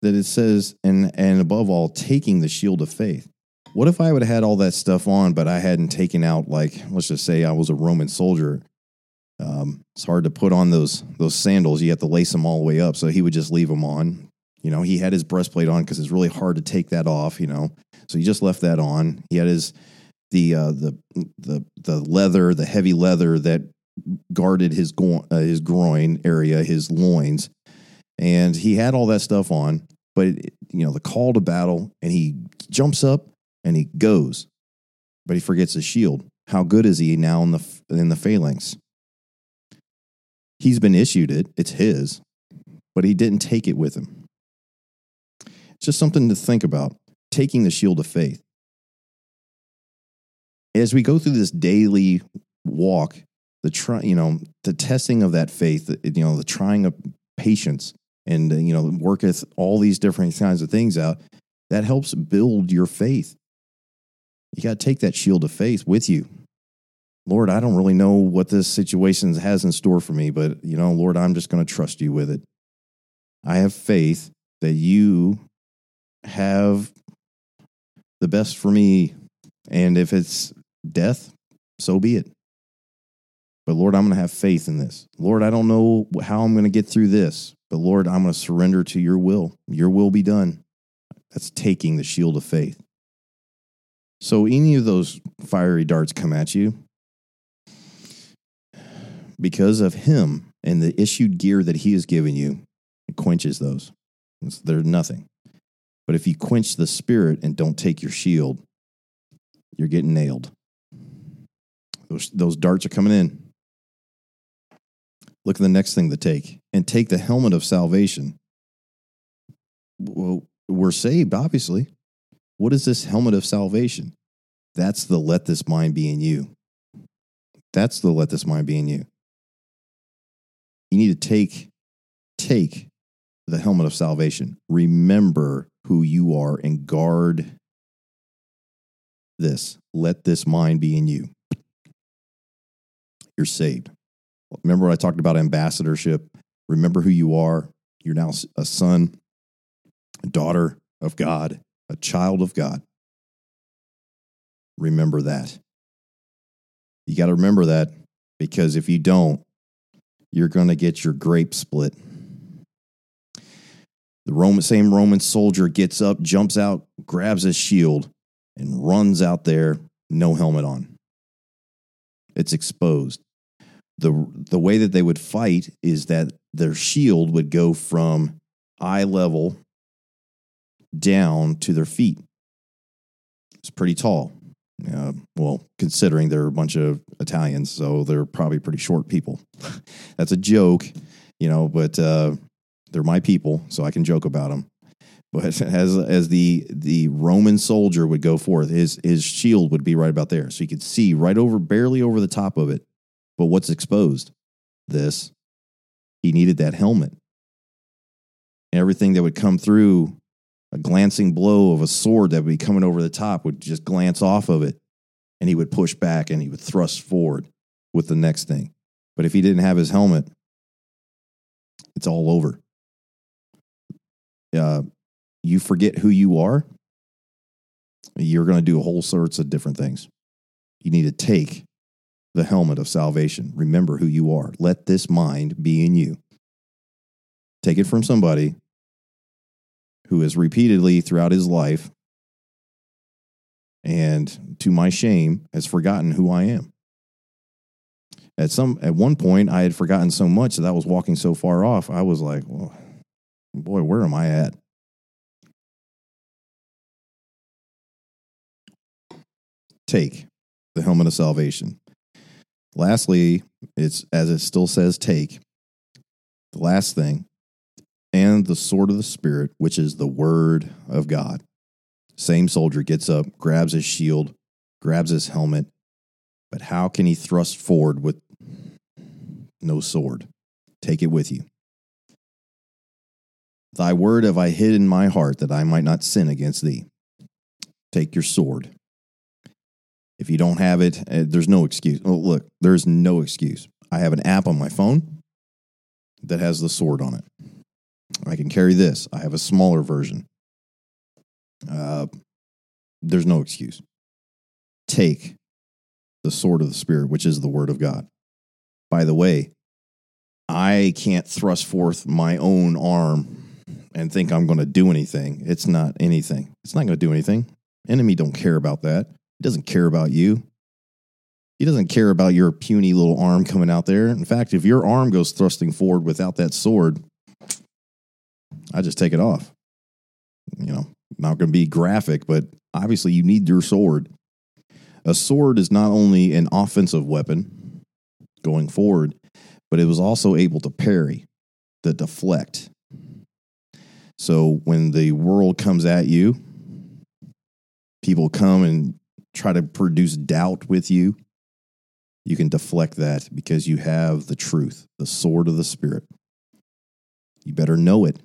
that it says, and, and above all, taking the shield of faith. What if I would have had all that stuff on, but I hadn't taken out, like, let's just say I was a Roman soldier. Um, it's hard to put on those those sandals. You have to lace them all the way up. So he would just leave them on. You know, he had his breastplate on because it's really hard to take that off. You know, so he just left that on. He had his the uh, the the the leather, the heavy leather that guarded his go- uh, his groin area, his loins, and he had all that stuff on. But you know, the call to battle, and he jumps up and he goes, but he forgets his shield. How good is he now in the in the phalanx? He's been issued it; it's his, but he didn't take it with him. It's just something to think about. Taking the shield of faith. As we go through this daily walk, the try, you know, the testing of that faith, you know, the trying of patience, and uh, you know, worketh all these different kinds of things out. That helps build your faith. You got to take that shield of faith with you. Lord, I don't really know what this situation has in store for me, but you know, Lord, I'm just going to trust you with it. I have faith that you have the best for me. And if it's death, so be it. But Lord, I'm going to have faith in this. Lord, I don't know how I'm going to get through this, but Lord, I'm going to surrender to your will. Your will be done. That's taking the shield of faith. So, any of those fiery darts come at you because of him and the issued gear that he has given you, it quenches those. It's, they're nothing. But if you quench the spirit and don't take your shield, you're getting nailed. Those, those darts are coming in. Look at the next thing to take and take the helmet of salvation. Well, we're saved, obviously. What is this helmet of salvation? That's the let this mind be in you. That's the let this mind be in you. You need to take take the helmet of salvation. Remember who you are and guard this. Let this mind be in you. You're saved. Remember what I talked about ambassadorship? Remember who you are. You're now a son, a daughter of God, a child of God. Remember that. You got to remember that because if you don't, you're going to get your grape split. The Roman, same Roman soldier gets up, jumps out, grabs his shield, and runs out there, no helmet on. It's exposed. The, the way that they would fight is that their shield would go from eye level down to their feet. It's pretty tall. Uh, well, considering they're a bunch of Italians, so they're probably pretty short people. [laughs] That's a joke, you know, but uh, they're my people, so I can joke about them. But [laughs] as as the the Roman soldier would go forth, his his shield would be right about there, so you could see right over, barely over the top of it. But what's exposed? This. He needed that helmet. Everything that would come through a glancing blow of a sword that would be coming over the top would just glance off of it and he would push back and he would thrust forward with the next thing. But if he didn't have his helmet, it's all over. Uh, you forget who you are, you're going to do whole sorts of different things. You need to take the helmet of salvation. Remember who you are. Let this mind be in you. Take it from somebody who has repeatedly throughout his life and to my shame has forgotten who I am. At some at one point I had forgotten so much that I was walking so far off. I was like, well, boy, where am I at? Take the helmet of salvation. Lastly, it's as it still says take. The last thing and the sword of the Spirit, which is the word of God. Same soldier gets up, grabs his shield, grabs his helmet, but how can he thrust forward with no sword? Take it with you. Thy word have I hid in my heart that I might not sin against thee. Take your sword. If you don't have it, eh, there's no excuse. Oh, look, there's no excuse. I have an app on my phone that has the sword on it. I can carry this. I have a smaller version. Uh, there's no excuse. Take the sword of the Spirit, which is the word of God. By the way, I can't thrust forth my own arm and think I'm going to do anything. It's not anything. It's not going to do anything. Enemy don't care about that. He doesn't care about you. He doesn't care about your puny little arm coming out there. In fact, if your arm goes thrusting forward without that sword, I just take it off. You know, not going to be graphic, but obviously you need your sword. A sword is not only an offensive weapon going forward, but it was also able to parry, to deflect. So when the world comes at you, people come and try to produce doubt with you. You can deflect that because you have the truth, the sword of the Spirit. You better know it.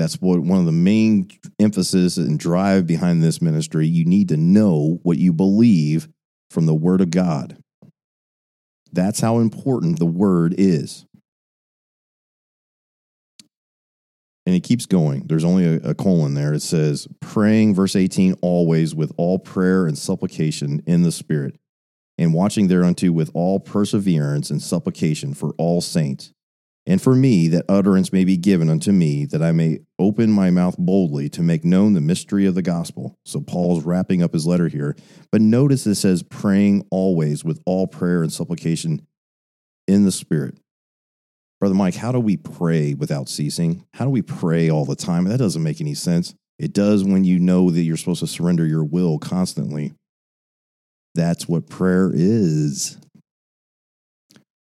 That's what one of the main emphasis and drive behind this ministry. You need to know what you believe from the Word of God. That's how important the Word is. And it keeps going. There's only a, a, colon there. It says, praying, verse 18, always with all prayer and supplication in the Spirit, and watching thereunto with all perseverance and supplication for all saints and for me that utterance may be given unto me, that I may open my mouth boldly to make known the mystery of the gospel. So Paul's wrapping up his letter here. But notice it says, praying always with all prayer and supplication in the Spirit. Brother Mike, how do we pray without ceasing? How do we pray all the time? That doesn't make any sense. It does when you know that you're supposed to surrender your will constantly. That's what prayer is.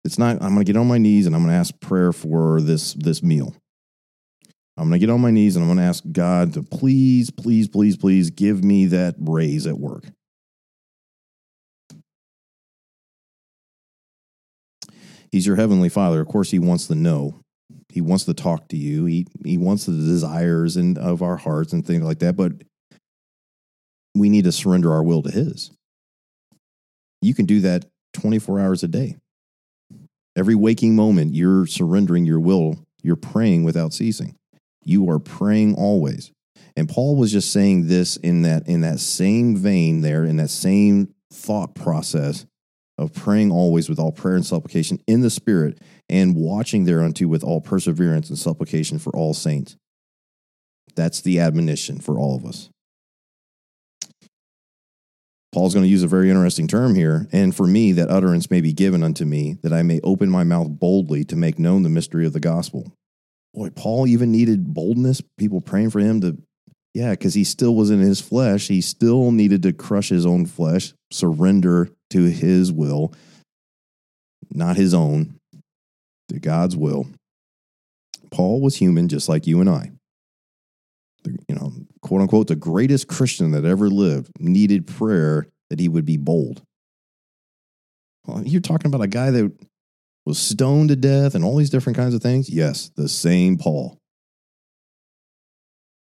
It's not, I'm going to get on my knees and I'm going to ask prayer for this, this meal. I'm going to get on my knees and I'm going to ask God to please, please, please, please give me that raise at work. He's your heavenly father. Of course, he wants to know. He wants to talk to you. He, he wants the desires and of our hearts and things like that. But we need to surrender our will to his. You can do that 24 hours a day. Every waking moment, you're surrendering your will. You're praying without ceasing. You are praying always. And Paul was just saying this in that in that same vein there, in that same thought process of praying always with all prayer and supplication in the Spirit, and watching thereunto with all perseverance and supplication for all saints. That's the admonition for all of us. Paul's going to use a very interesting term here. And for me, that utterance may be given unto me, that I may open my mouth boldly to make known the mystery of the gospel. Boy, Paul even needed boldness, people praying for him to, yeah, because he still was in his flesh. He still needed to crush his own flesh, surrender to his will, not his own, to God's will. Paul was human just like you and I you know, quote unquote, the greatest Christian that ever lived needed prayer that he would be bold. Well, you're talking about a guy that was stoned to death and all these different kinds of things. Yes, the same Paul.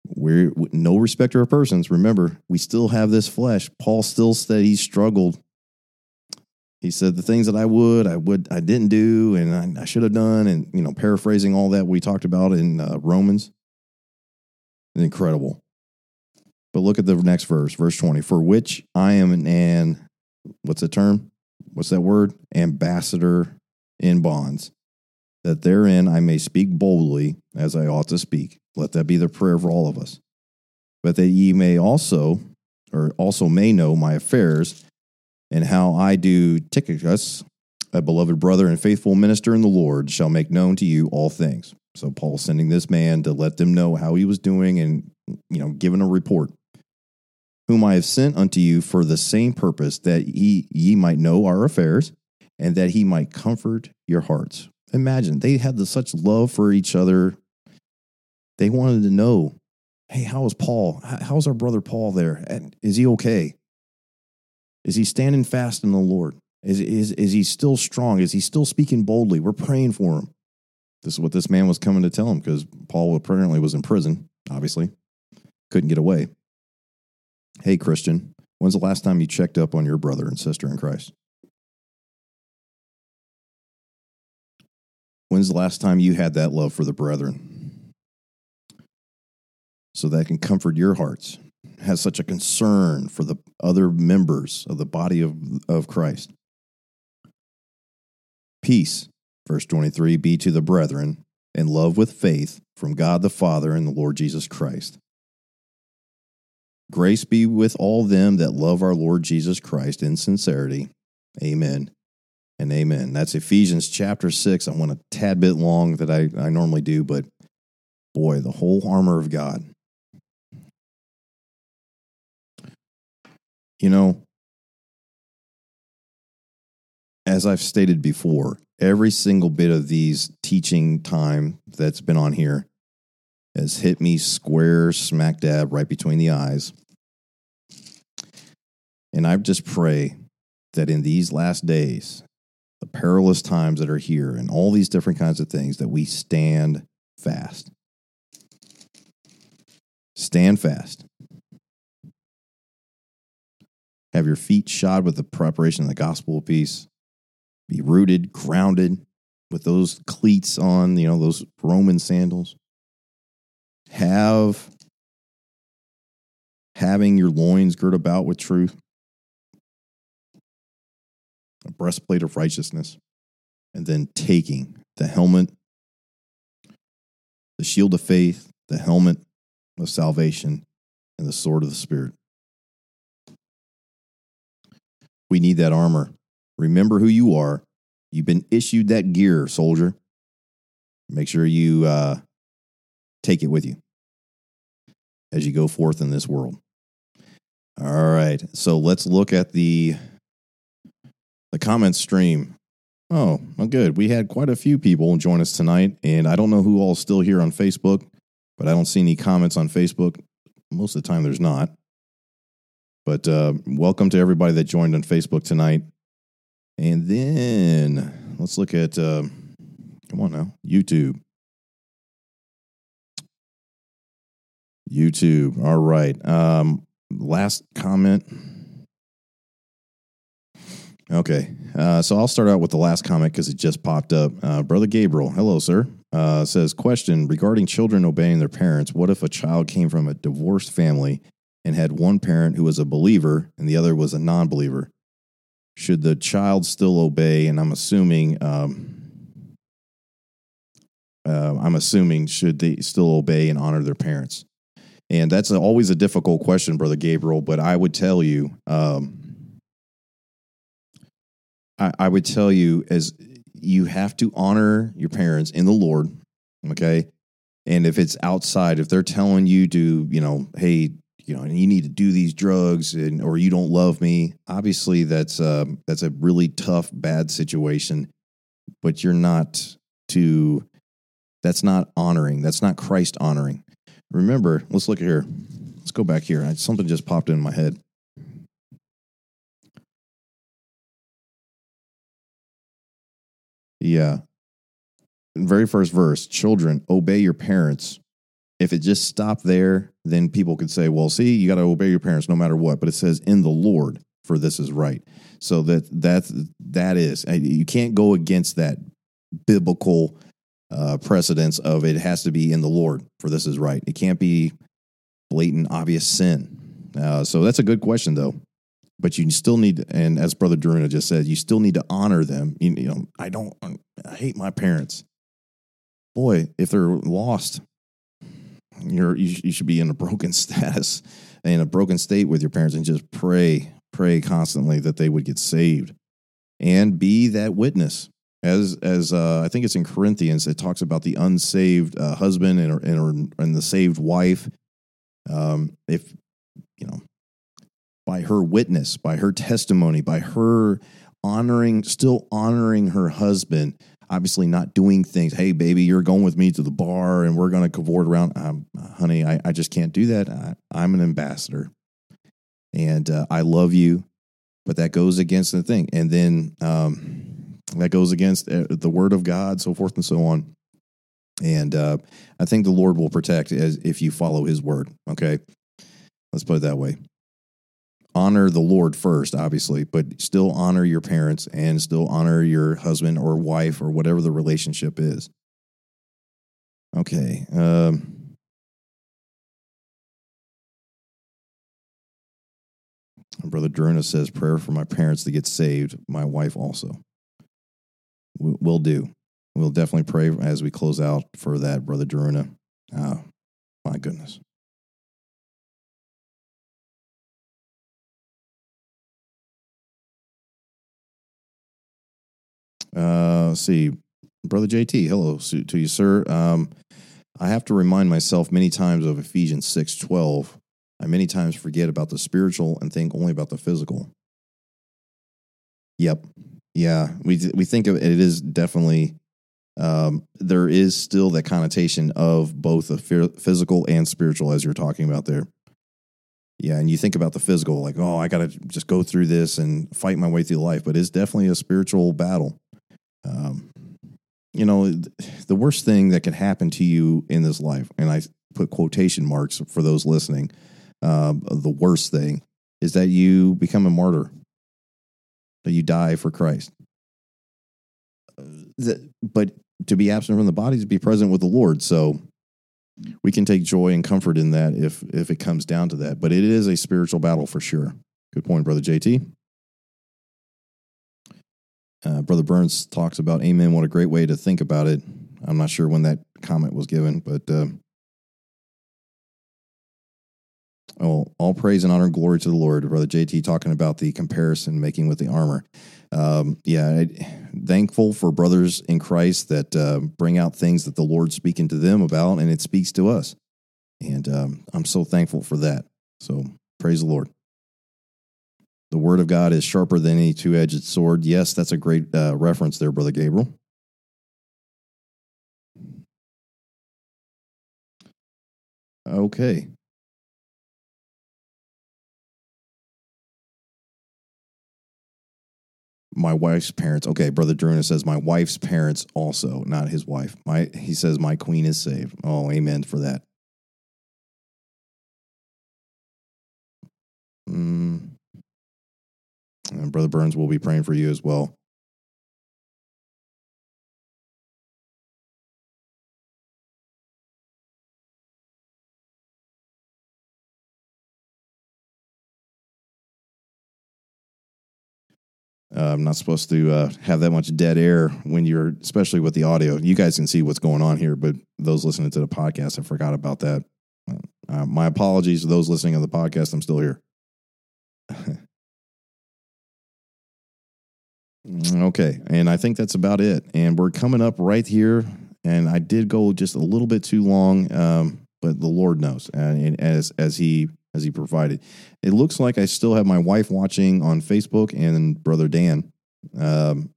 We're no respecter of persons. Remember, we still have this flesh. Paul still said he struggled. He said the things that I would, I would, I didn't do, and I, I should have done, and you know, paraphrasing all that we talked about in uh, Romans incredible. But look at the next verse, verse 20. For which I am an, what's the term? What's that word? Ambassador in bonds, that therein I may speak boldly as I ought to speak. Let that be the prayer for all of us. But that ye may also, or also may know my affairs, and how I do Tychicus, a beloved brother and faithful minister in the Lord, shall make known to you all things. So Paul sending this man to let them know how he was doing and you know giving a report. Whom I have sent unto you for the same purpose that ye, ye might know our affairs and that he might comfort your hearts. Imagine they had the, such love for each other. They wanted to know, hey, how is Paul? How's our brother Paul there? Is he okay? Is he standing fast in the Lord? Is, is, is he still strong? Is he still speaking boldly? We're praying for him. This is what this man was coming to tell him because Paul apparently was in prison, obviously, couldn't get away. Hey, Christian, when's the last time you checked up on your brother and sister in Christ? When's the last time you had that love for the brethren? So that can comfort your hearts, has such a concern for the other members of the body of, of Christ. Peace, verse 23, be to the brethren, and love with faith from God the Father and the Lord Jesus Christ. Grace be with all them that love our Lord Jesus Christ in sincerity. Amen and amen. That's Ephesians chapter 6. I went a tad bit long that I, I normally do, but boy, the whole armor of God. You know, as I've stated before, every single bit of these teaching time that's been on here has hit me square smack dab right between the eyes. And I just pray that in these last days, the perilous times that are here, and all these different kinds of things, that we stand fast. Stand fast. Have your feet shod with the preparation of the gospel of peace. Be rooted, grounded with those cleats on, you know, those Roman sandals. Have having your loins girt about with truth a breastplate of righteousness, and then taking the helmet, the shield of faith, the helmet of salvation, and the sword of the Spirit. We need that armor. Remember who you are. You've been issued that gear, soldier. Make sure you uh, take it with you as you go forth in this world. All right. So let's look at the the comment stream. Oh, well, good. We had quite a few people join us tonight, and I don't know who all still here on Facebook, but I don't see any comments on Facebook. Most of the time, there's not. But uh, welcome to everybody that joined on Facebook tonight. And then let's look at, uh, come on now, YouTube. YouTube. All right. Um, last comment. Okay. Uh, so I'll start out with the last comment because it just popped up. Uh, Brother Gabriel, hello, sir. Uh, says, question regarding children obeying their parents. What if a child came from a divorced family and had one parent who was a believer and the other was a non believer? Should the child still obey? And I'm assuming, um, uh, I'm assuming, should they still obey and honor their parents? And that's a, always a difficult question, Brother Gabriel, but I would tell you, um, I, I would tell you as you have to honor your parents in the Lord. Okay. And if it's outside, if they're telling you to, you know, hey, you know, and you need to do these drugs and or you don't love me, obviously that's um that's a really tough, bad situation. But you're not to that's not honoring. That's not Christ honoring. Remember, let's look here. Let's go back here. Something just popped in my head. Yeah. Very first verse children, obey your parents. If it just stopped there, then people could say, well, see, you got to obey your parents no matter what. But it says, in the Lord, for this is right. So that that's that is you can't go against that biblical uh, precedence of it has to be in the Lord for this is right. It can't be blatant obvious sin. Uh, so that's a good question though but you still need and as brother Duruna just said you still need to honor them. You, you, know i don't i hate my parents. Boy if they're lost you're you, you should be in a broken [laughs] status in a broken state with your parents and just pray pray constantly that they would get saved and be that witness. As as uh, I think it's in Corinthians, it talks about the unsaved uh, husband and and, and the saved wife. Um, if you know, by her witness, by her testimony, by her honoring, still honoring her husband. obviously not doing things. Hey, baby, you're going with me to the bar and we're going to cavort around. Um, honey, I, I just can't do that. I, I'm an ambassador and uh, I love you, but that goes against the thing. And then um, that goes against uh, the word of God, so forth and so on. And uh, I think the Lord will protect as if you follow his word. Okay. Let's put it that way. Honor the Lord first, obviously, but still honor your parents and still honor your husband or wife or whatever the relationship is. Okay. Um, Brother Druna says, prayer for my parents to get saved, my wife also. We'll do. We'll definitely pray as we close out for that, Brother Druna. Oh, my goodness. Uh, see, brother JT. Hello to you, sir. Um, I have to remind myself many times of Ephesians six twelve. I many times forget about the spiritual and think only about the physical. Yep. Yeah, we we think of it, it is definitely um, there is still that connotation of both the physical and spiritual as you're talking about there. Yeah, and you think about the physical, like, oh, I got to just go through this and fight my way through life, but it's definitely a spiritual battle. Um, you know, the worst thing that can happen to you in this life, and I put quotation marks for those listening, uh, the worst thing is that you become a martyr, that you die for Christ. Uh, but to be absent from the body is to be present with the Lord. So we can take joy and comfort in that if if it comes down to that. But it is a spiritual battle for sure. Good point, brother JT. Uh, Brother Burns talks about amen. What a great way to think about it. I'm not sure when that comment was given, but uh, oh, all praise and honor and glory to the Lord. Brother JT talking about the comparison making with the armor. Um, yeah, I, thankful for brothers in Christ that uh, bring out things that the Lord's speaking to them about, and it speaks to us. And um, I'm so thankful for that. So praise the Lord. The word of God is sharper than any two edged sword. Yes, that's a great uh, reference there, Brother Gabriel. Okay. My wife's parents. Okay, Brother Druna says my wife's parents also, not his wife. My he says my queen is saved. Oh, amen for that. Mm. And Brother Burns will be praying for you as well. Uh, I'm not supposed to uh, have that much dead air when you're, especially with the audio. You guys can see what's going on here, but those listening to the podcast, I forgot about that. Uh, my apologies to those listening on the podcast. I'm still here. [laughs] okay. And I think that's about it. And we're coming up right here. And I did go just a little bit too long, um, but the Lord knows. And, as as He as He provided, it looks like I still have my wife watching on Facebook and Brother Dan, um,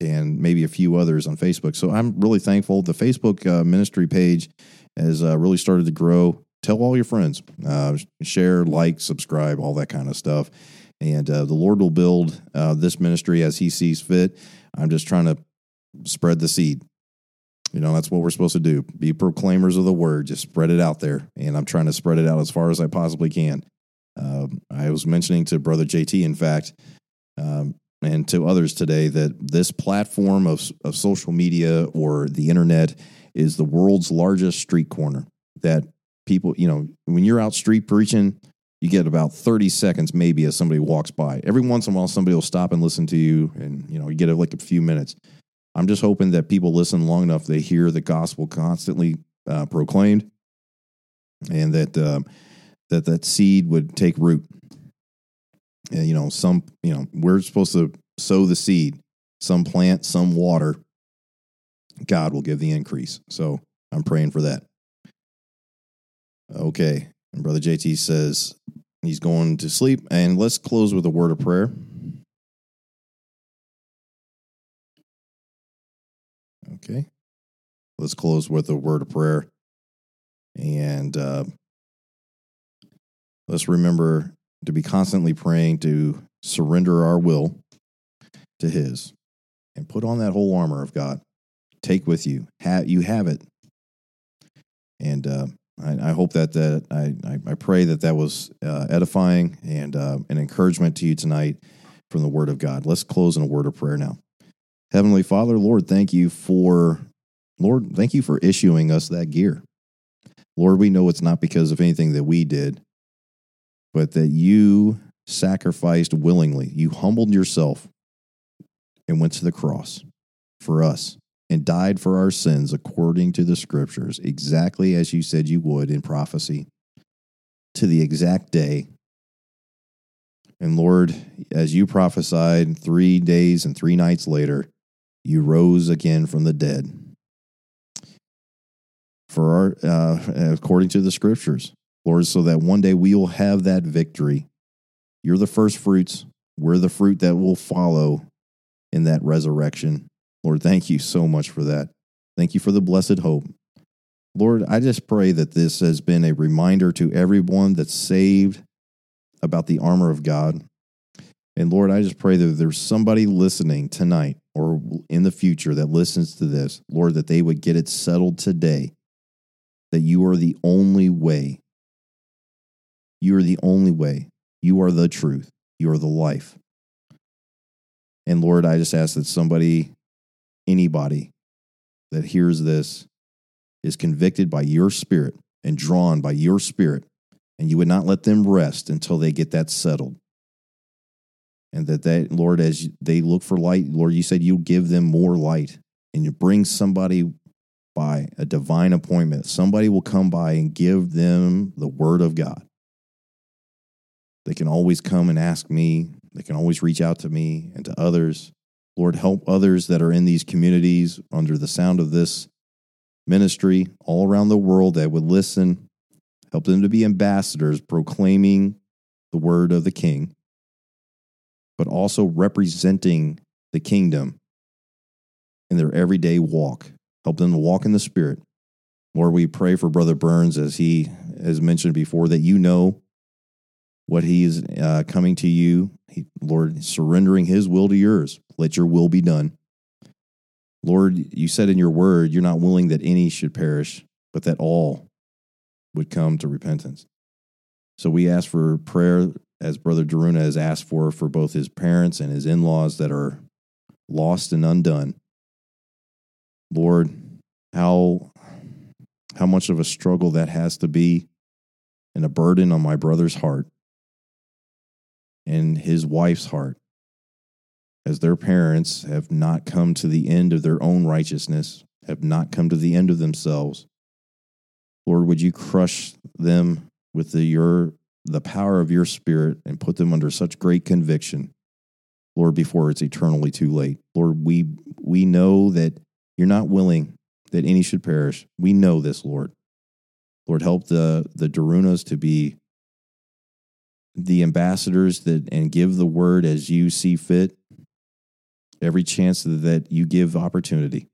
and maybe a few others on Facebook. So I'm really thankful. The Facebook uh, ministry page has uh, really started to grow. Tell all your friends, uh, share, like, subscribe, all that kind of stuff and uh, the Lord will build uh, this ministry as He sees fit. I'm just trying to spread the seed. You know, that's what we're supposed to do be proclaimers of the word, just spread it out there. And I'm trying to spread it out as far as I possibly can. Um, I was mentioning to Brother JT, in fact, um, and to others today, that this platform of, of social media or the internet is the world's largest street corner. That people, you know, when you're out street preaching, you get about 30 seconds maybe as somebody walks by. Every once in a while, somebody will stop and listen to you, and you know you get like a few minutes. I'm just hoping that people listen long enough they hear the gospel constantly uh, proclaimed, and that uh, that that seed would take root. And, you know, some you know we're supposed to sow the seed. Some plant, some water. God will give the increase. So I'm praying for that. Okay. And Brother JT says he's going to sleep. And let's close with a word of prayer. Okay. Let's close with a word of prayer. And uh, let's remember to be constantly praying to surrender our will to His and put on that whole armor of God. Take with you. Have, you have it. And uh, I, I, hope that that I, I pray that that was uh, edifying and uh, an encouragement to you tonight from the Word of God. Let's close in a word of prayer now. Heavenly Father, Lord, thank you for Lord, thank you for issuing us that gear. Lord, we know it's not because of anything that we did, but that you sacrificed willingly. You humbled yourself and went to the cross for us and died for our sins according to the scriptures, exactly as you said you would in prophecy, to the exact day. And Lord, as you prophesied three days and three nights later, you rose again from the dead for our uh, according to the scriptures, Lord, so that one day we will have that victory. You're the first fruits. We're the fruit that will follow in that resurrection. Lord, thank you so much for that. Thank you for the blessed hope. Lord, I just pray that this has been a reminder to everyone that's saved about the armor of God. And Lord, I just pray that there's somebody listening tonight or in the future that listens to this, Lord, that they would get it settled today that you are the only way. You are the only way. You are the truth. You are the life. And Lord, I just ask that somebody, anybody that hears this, is convicted by your spirit and drawn by your spirit, and you would not let them rest until they get that settled. And that, that Lord, as they look for light, Lord, you said you'll give them more light and you bring somebody by a divine appointment. Somebody will come by and give them the word of God. They can always come and ask me. They can always reach out to me and to others. Lord, help others that are in these communities under the sound of this ministry all around the world that would listen. Help them to be ambassadors proclaiming the word of the King, but also representing the kingdom in their everyday walk. Help them to walk in the Spirit. Lord, we pray for Brother Burns as he has mentioned before that you know what he is uh, coming to you. He, Lord, surrendering his will to yours. Let your will be done. Lord, you said in your word, you're not willing that any should perish, but that all would come to repentance. So we ask for prayer as Brother Daruna has asked for for both his parents and his in laws that are lost and undone. Lord, how how much of a struggle that has to be and a burden on my brother's heart and his wife's heart as their parents have not come to the end of their own righteousness, have not come to the end of themselves. Lord, would you crush them with the your the power of your spirit and put them under such great conviction, Lord, before it's eternally too late. Lord, we we know that you're not willing that any should perish. We know this, Lord. Lord, help the, the Darunas to be the ambassadors that and give the word as you see fit every chance that you give opportunity.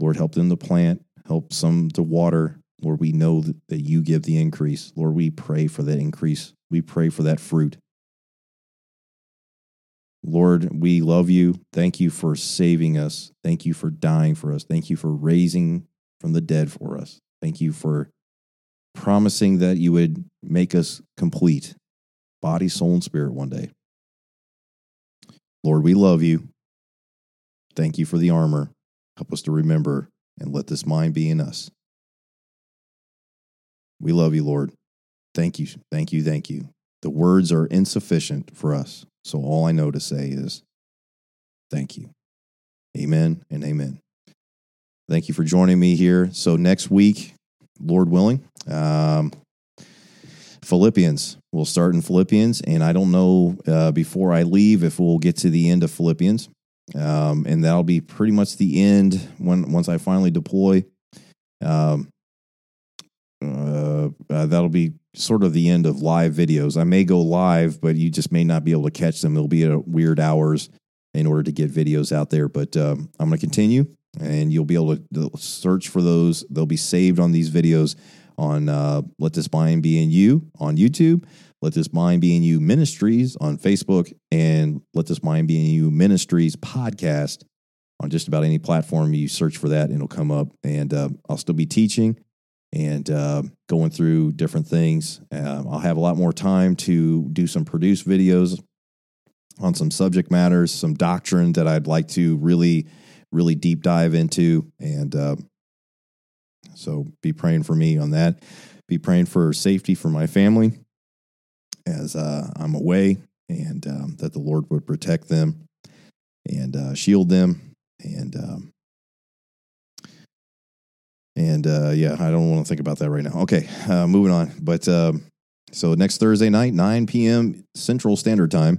Lord, help them to plant, help some to water. Lord, we know that you give the increase. Lord, we pray for that increase. We pray for that fruit. Lord, we love you. Thank you for saving us. Thank you for dying for us. Thank you for raising from the dead for us. Thank you for promising that you would make us complete, body, soul, and spirit one day. Lord, we love you. Thank you for the armor. Help us to remember and let this mind be in us. We love you, Lord. Thank you. Thank you. Thank you. The words are insufficient for us. So all I know to say is thank you. Amen and amen. Thank you for joining me here. So next week, Lord willing, um, Philippians. We'll start in Philippians, and I don't know uh, before I leave if we'll get to the end of Philippians, um, and that'll be pretty much the end when once I finally deploy. Um, uh, uh, that'll be sort of the end of live videos. I may go live, but you just may not be able to catch them. They'll be at weird hours in order to get videos out there. But um, I'm going to continue. And you'll be able to search for those. They'll be saved on these videos on uh, Let This Mind Be in You on YouTube, Let This Mind Be in You Ministries on Facebook, and Let This Mind Be in You Ministries podcast on just about any platform. You search for that, and it'll come up. And uh, I'll still be teaching and uh, going through different things. Um, I'll have a lot more time to do some produced videos on some subject matters, some doctrine that I'd like to really, really deep dive into. And uh, so be praying for me on that. Be praying for safety for my family as uh, I'm away and um, that the Lord would protect them and uh, shield them. And, um, and uh, yeah, I don't want to think about that right now. Okay, uh, moving on. But um, so next Thursday night, 9 p.m. Central Standard Time,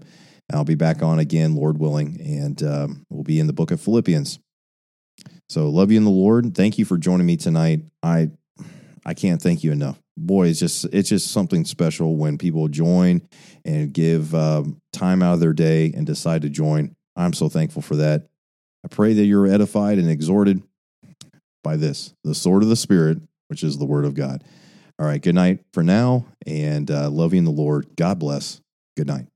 I'll be back on again, Lord willing, and um, we'll be in the book of Philippians. So love you in the Lord. Thank you for joining me tonight. I I can't thank you enough. Boy, it's just it's just something special when people join and give um, time out of their day and decide to join. I'm so thankful for that. I pray that you're edified and exhorted by this, the sword of the Spirit, which is the Word of God. All right, good night for now, and uh, love you in the Lord. God bless. Good night.